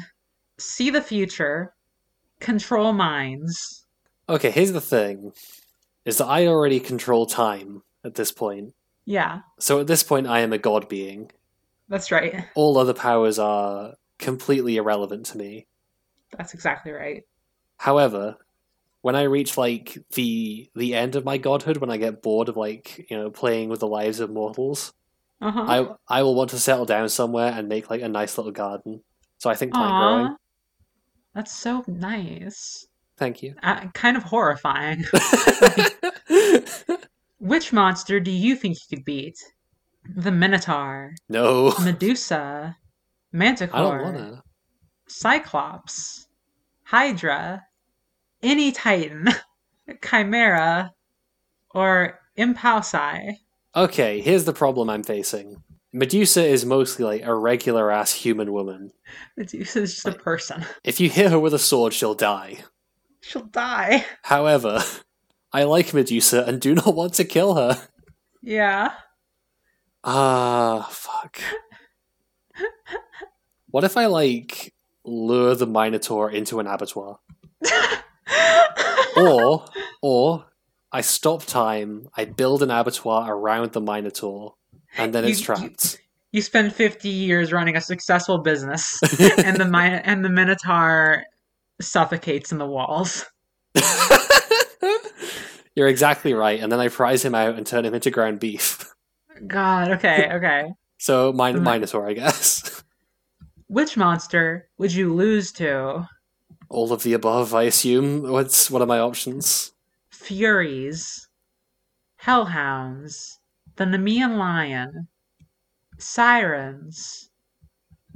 See the future. Control minds. okay, here's the thing. Is that I already control time at this point. Yeah, So at this point I am a god being. That's right. All other powers are completely irrelevant to me. That's exactly right. However, when I reach like the the end of my godhood, when I get bored of like, you know, playing with the lives of mortals, Uh huh. I I will want to settle down somewhere and make like a nice little garden. So I think plant growing. That's so nice. Thank you. Uh, kind of horrifying. [LAUGHS] Which monster do you think you could beat? The Minotaur, no. Medusa, Manticore, I don't wanna. Cyclops, Hydra, any Titan, [LAUGHS] Chimera, or Empousai. Okay, here's the problem I'm facing. Medusa is mostly like a regular ass human woman. Medusa is just a person. If you hit her with a sword, she'll die. She'll die. However, [LAUGHS] I like Medusa and do not want to kill her. Yeah. Ah, fuck. What if I like lure the Minotaur into an abattoir? [LAUGHS] Or, or I stop time, I build an abattoir around the Minotaur, and then it's You- trapped. you spend 50 years running a successful business [LAUGHS] and the Min- and the minotaur suffocates in the walls [LAUGHS] You're exactly right, and then I prize him out and turn him into ground beef. God okay [LAUGHS] okay So, min- Mhm. Minotaur, I guess. [LAUGHS] which monster would you lose to All of the above, I assume. What's what are my options? furies hellhounds the nemean lion sirens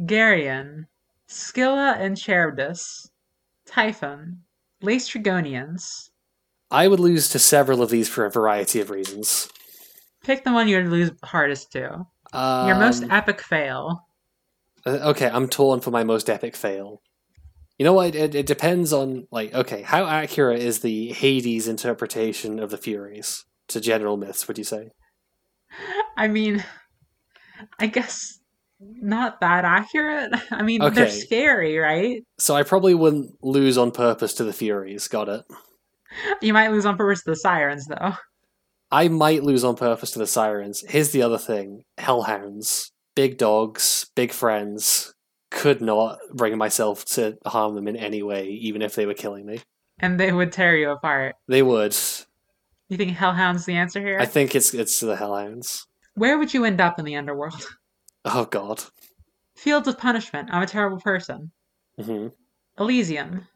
Geryon, Scylla and Charybdis, Typhon, Laestrygonians. I would lose to several of these for a variety of reasons. Pick the one you would lose hardest to. Um, Your most epic fail. uh, okay, I'm torn for my most epic fail. You know what? It, it depends on like okay, how accurate is the Hades interpretation of the Furies to general myths? Would you say? I mean, I guess not that accurate. [LAUGHS] I mean, they're scary, right? So I probably wouldn't lose on purpose to the Furies. Got it. You might lose on purpose to the sirens, though. I might lose on purpose to the Sirens. Here's the other thing: Hellhounds, big dogs, big friends. Could not bring myself to harm them in any way, even if they were killing me. And they would tear you apart. They would. You think Hellhound's the answer here? I think it's it's the Hellhounds. Where would you end up in the underworld? [LAUGHS] Oh God. Fields of Punishment. I'm a terrible person. hmm Elysium.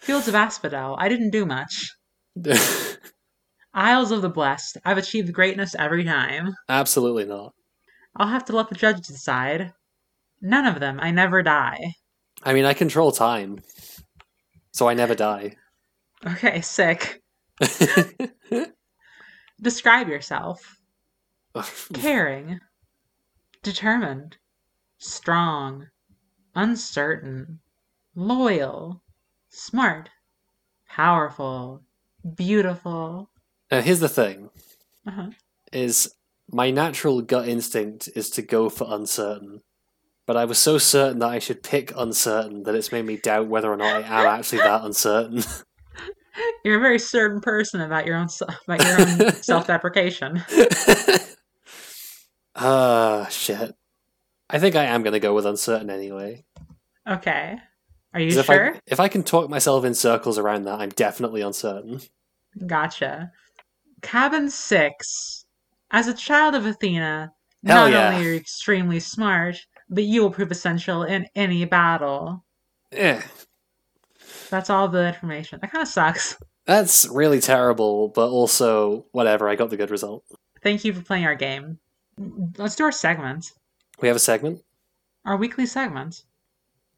Fields of Asphodel. I didn't do much. [LAUGHS] Isles of the Blessed. I've achieved greatness every time. Absolutely not. I'll have to let the judge decide. None of them. I never die. I mean, I control time, so I never die. Okay, sick. [LAUGHS] Describe yourself. [LAUGHS] Caring. Determined. Strong. Uncertain. Loyal. Smart. Powerful. Beautiful. Now, here's the thing: Uh-huh. is my natural gut instinct is to go for uncertain, but I was so certain that I should pick uncertain that it's made me doubt whether or not I am actually that uncertain. [LAUGHS] You're a very certain person about your own about your own [LAUGHS] self-deprecation. [LAUGHS] Ah, shit. I think I am going to go with uncertain anyway. Okay. Are you 'Cause if sure? I, if I can talk myself in circles around that, I'm definitely uncertain. Gotcha. Cabin six. As a child of Athena, Hell not yeah. only are you extremely smart, but you will prove essential in any battle. Yeah. That's all the information. That kind of sucks. that's really terrible, but also whatever. I got the good result. Thank you for playing our game. Let's do our segment. We have a segment. Our weekly segment.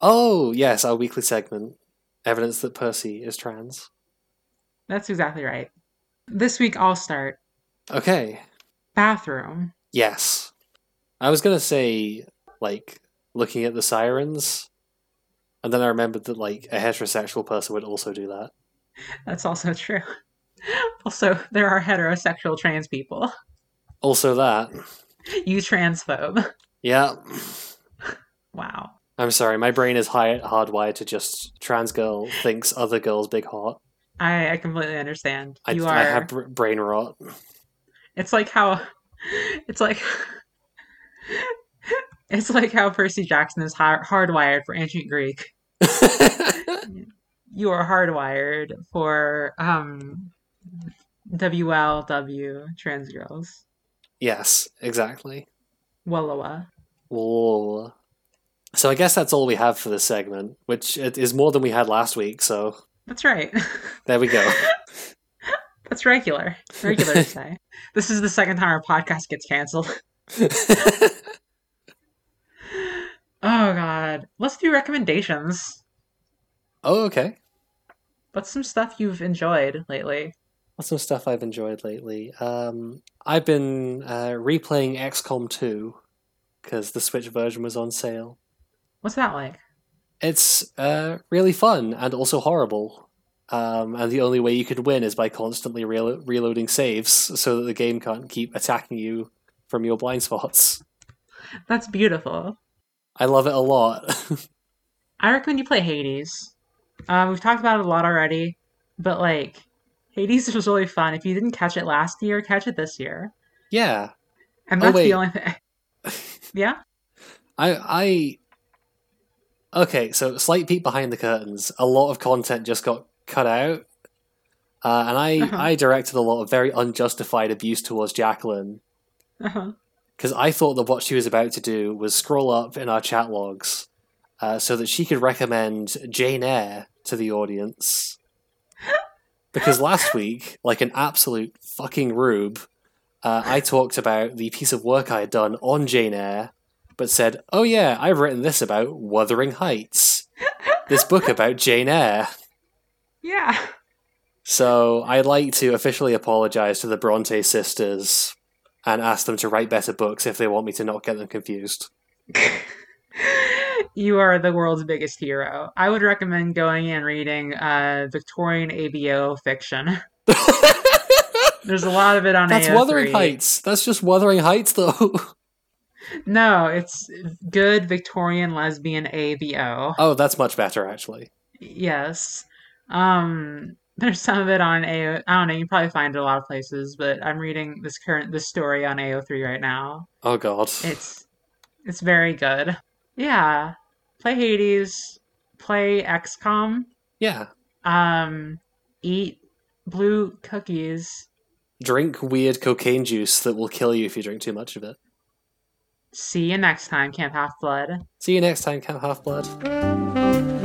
Oh yes, our weekly segment. Evidence that Percy is trans. That's exactly right. This week I'll start. Okay. Bathroom. Yes. I was gonna say like looking at the sirens, and then I remembered that like a heterosexual person would also do that. That's also true. [LAUGHS] Also, there are heterosexual trans people. Also that. You transphobe. Yeah. Wow. I'm sorry, my brain is high, hardwired to just trans girl thinks other girls big hot. I, I completely understand. I, you are. I have brain rot. It's like how. It's like. [LAUGHS] It's like how Percy Jackson is hard- hardwired for ancient Greek. [LAUGHS] You are hardwired for um, WLW trans girls. yes, exactly. Wallowa. Whoa. So I guess that's all we have for this segment, which is more than we had last week. So That's right. [LAUGHS] there we go. That's regular. Regular to say. [LAUGHS] This is the second time our podcast gets canceled. [LAUGHS] Oh god. Let's do recommendations. oh, okay. What's some stuff you've enjoyed lately? What's some stuff I've enjoyed lately? Um, I've been uh, replaying XCOM 2 because the Switch version was on sale. What's that like? It's uh, really fun and also horrible. Um, and the only way you could win is by constantly relo- reloading saves so that the game can't keep attacking you from your blind spots. That's beautiful. I love it a lot. [LAUGHS] I recommend you play Hades. Uh, we've talked about it a lot already, but like Hades [LAUGHS] was really fun. If you didn't catch it last year, catch it this year. yeah. And Oh, that's wait. the only thing. [LAUGHS] yeah. I I okay, so slight peek behind the curtains. A lot of content just got cut out, uh, and I Uh-huh. I directed a lot of very unjustified abuse towards Jacqueline Uh-huh. because I thought that what she was about to do was scroll up in our chat logs uh, so that she could recommend Jane Eyre to the audience. [LAUGHS] Because last week, like an absolute fucking rube, uh, I talked about the piece of work I had done on Jane Eyre, but said, "Oh yeah, I've written this about Wuthering Heights, this book [LAUGHS] about Jane Eyre." Yeah. So I'd like to officially apologize to the Bronte sisters and ask them to write better books if they want me to not get them confused. [LAUGHS] you are the world's biggest hero. I would recommend going and reading uh, Victorian ABO fiction. [LAUGHS] There's a lot of it on That's AO3. Wuthering Heights. That's just Wuthering Heights, though. No, it's good Victorian lesbian ABO. oh, that's much better, actually. Yes. Um there's some of it on AO I don't know, you probably find it a lot of places, but I'm reading this current this story on AO3 right now. Oh god. It's it's very good. Yeah. Play Hades, play XCOM, Yeah. um eat blue cookies, Drink weird cocaine juice that will kill you if you drink too much of it. See you next time, Camp Half Blood. See you next time, Camp Half Blood.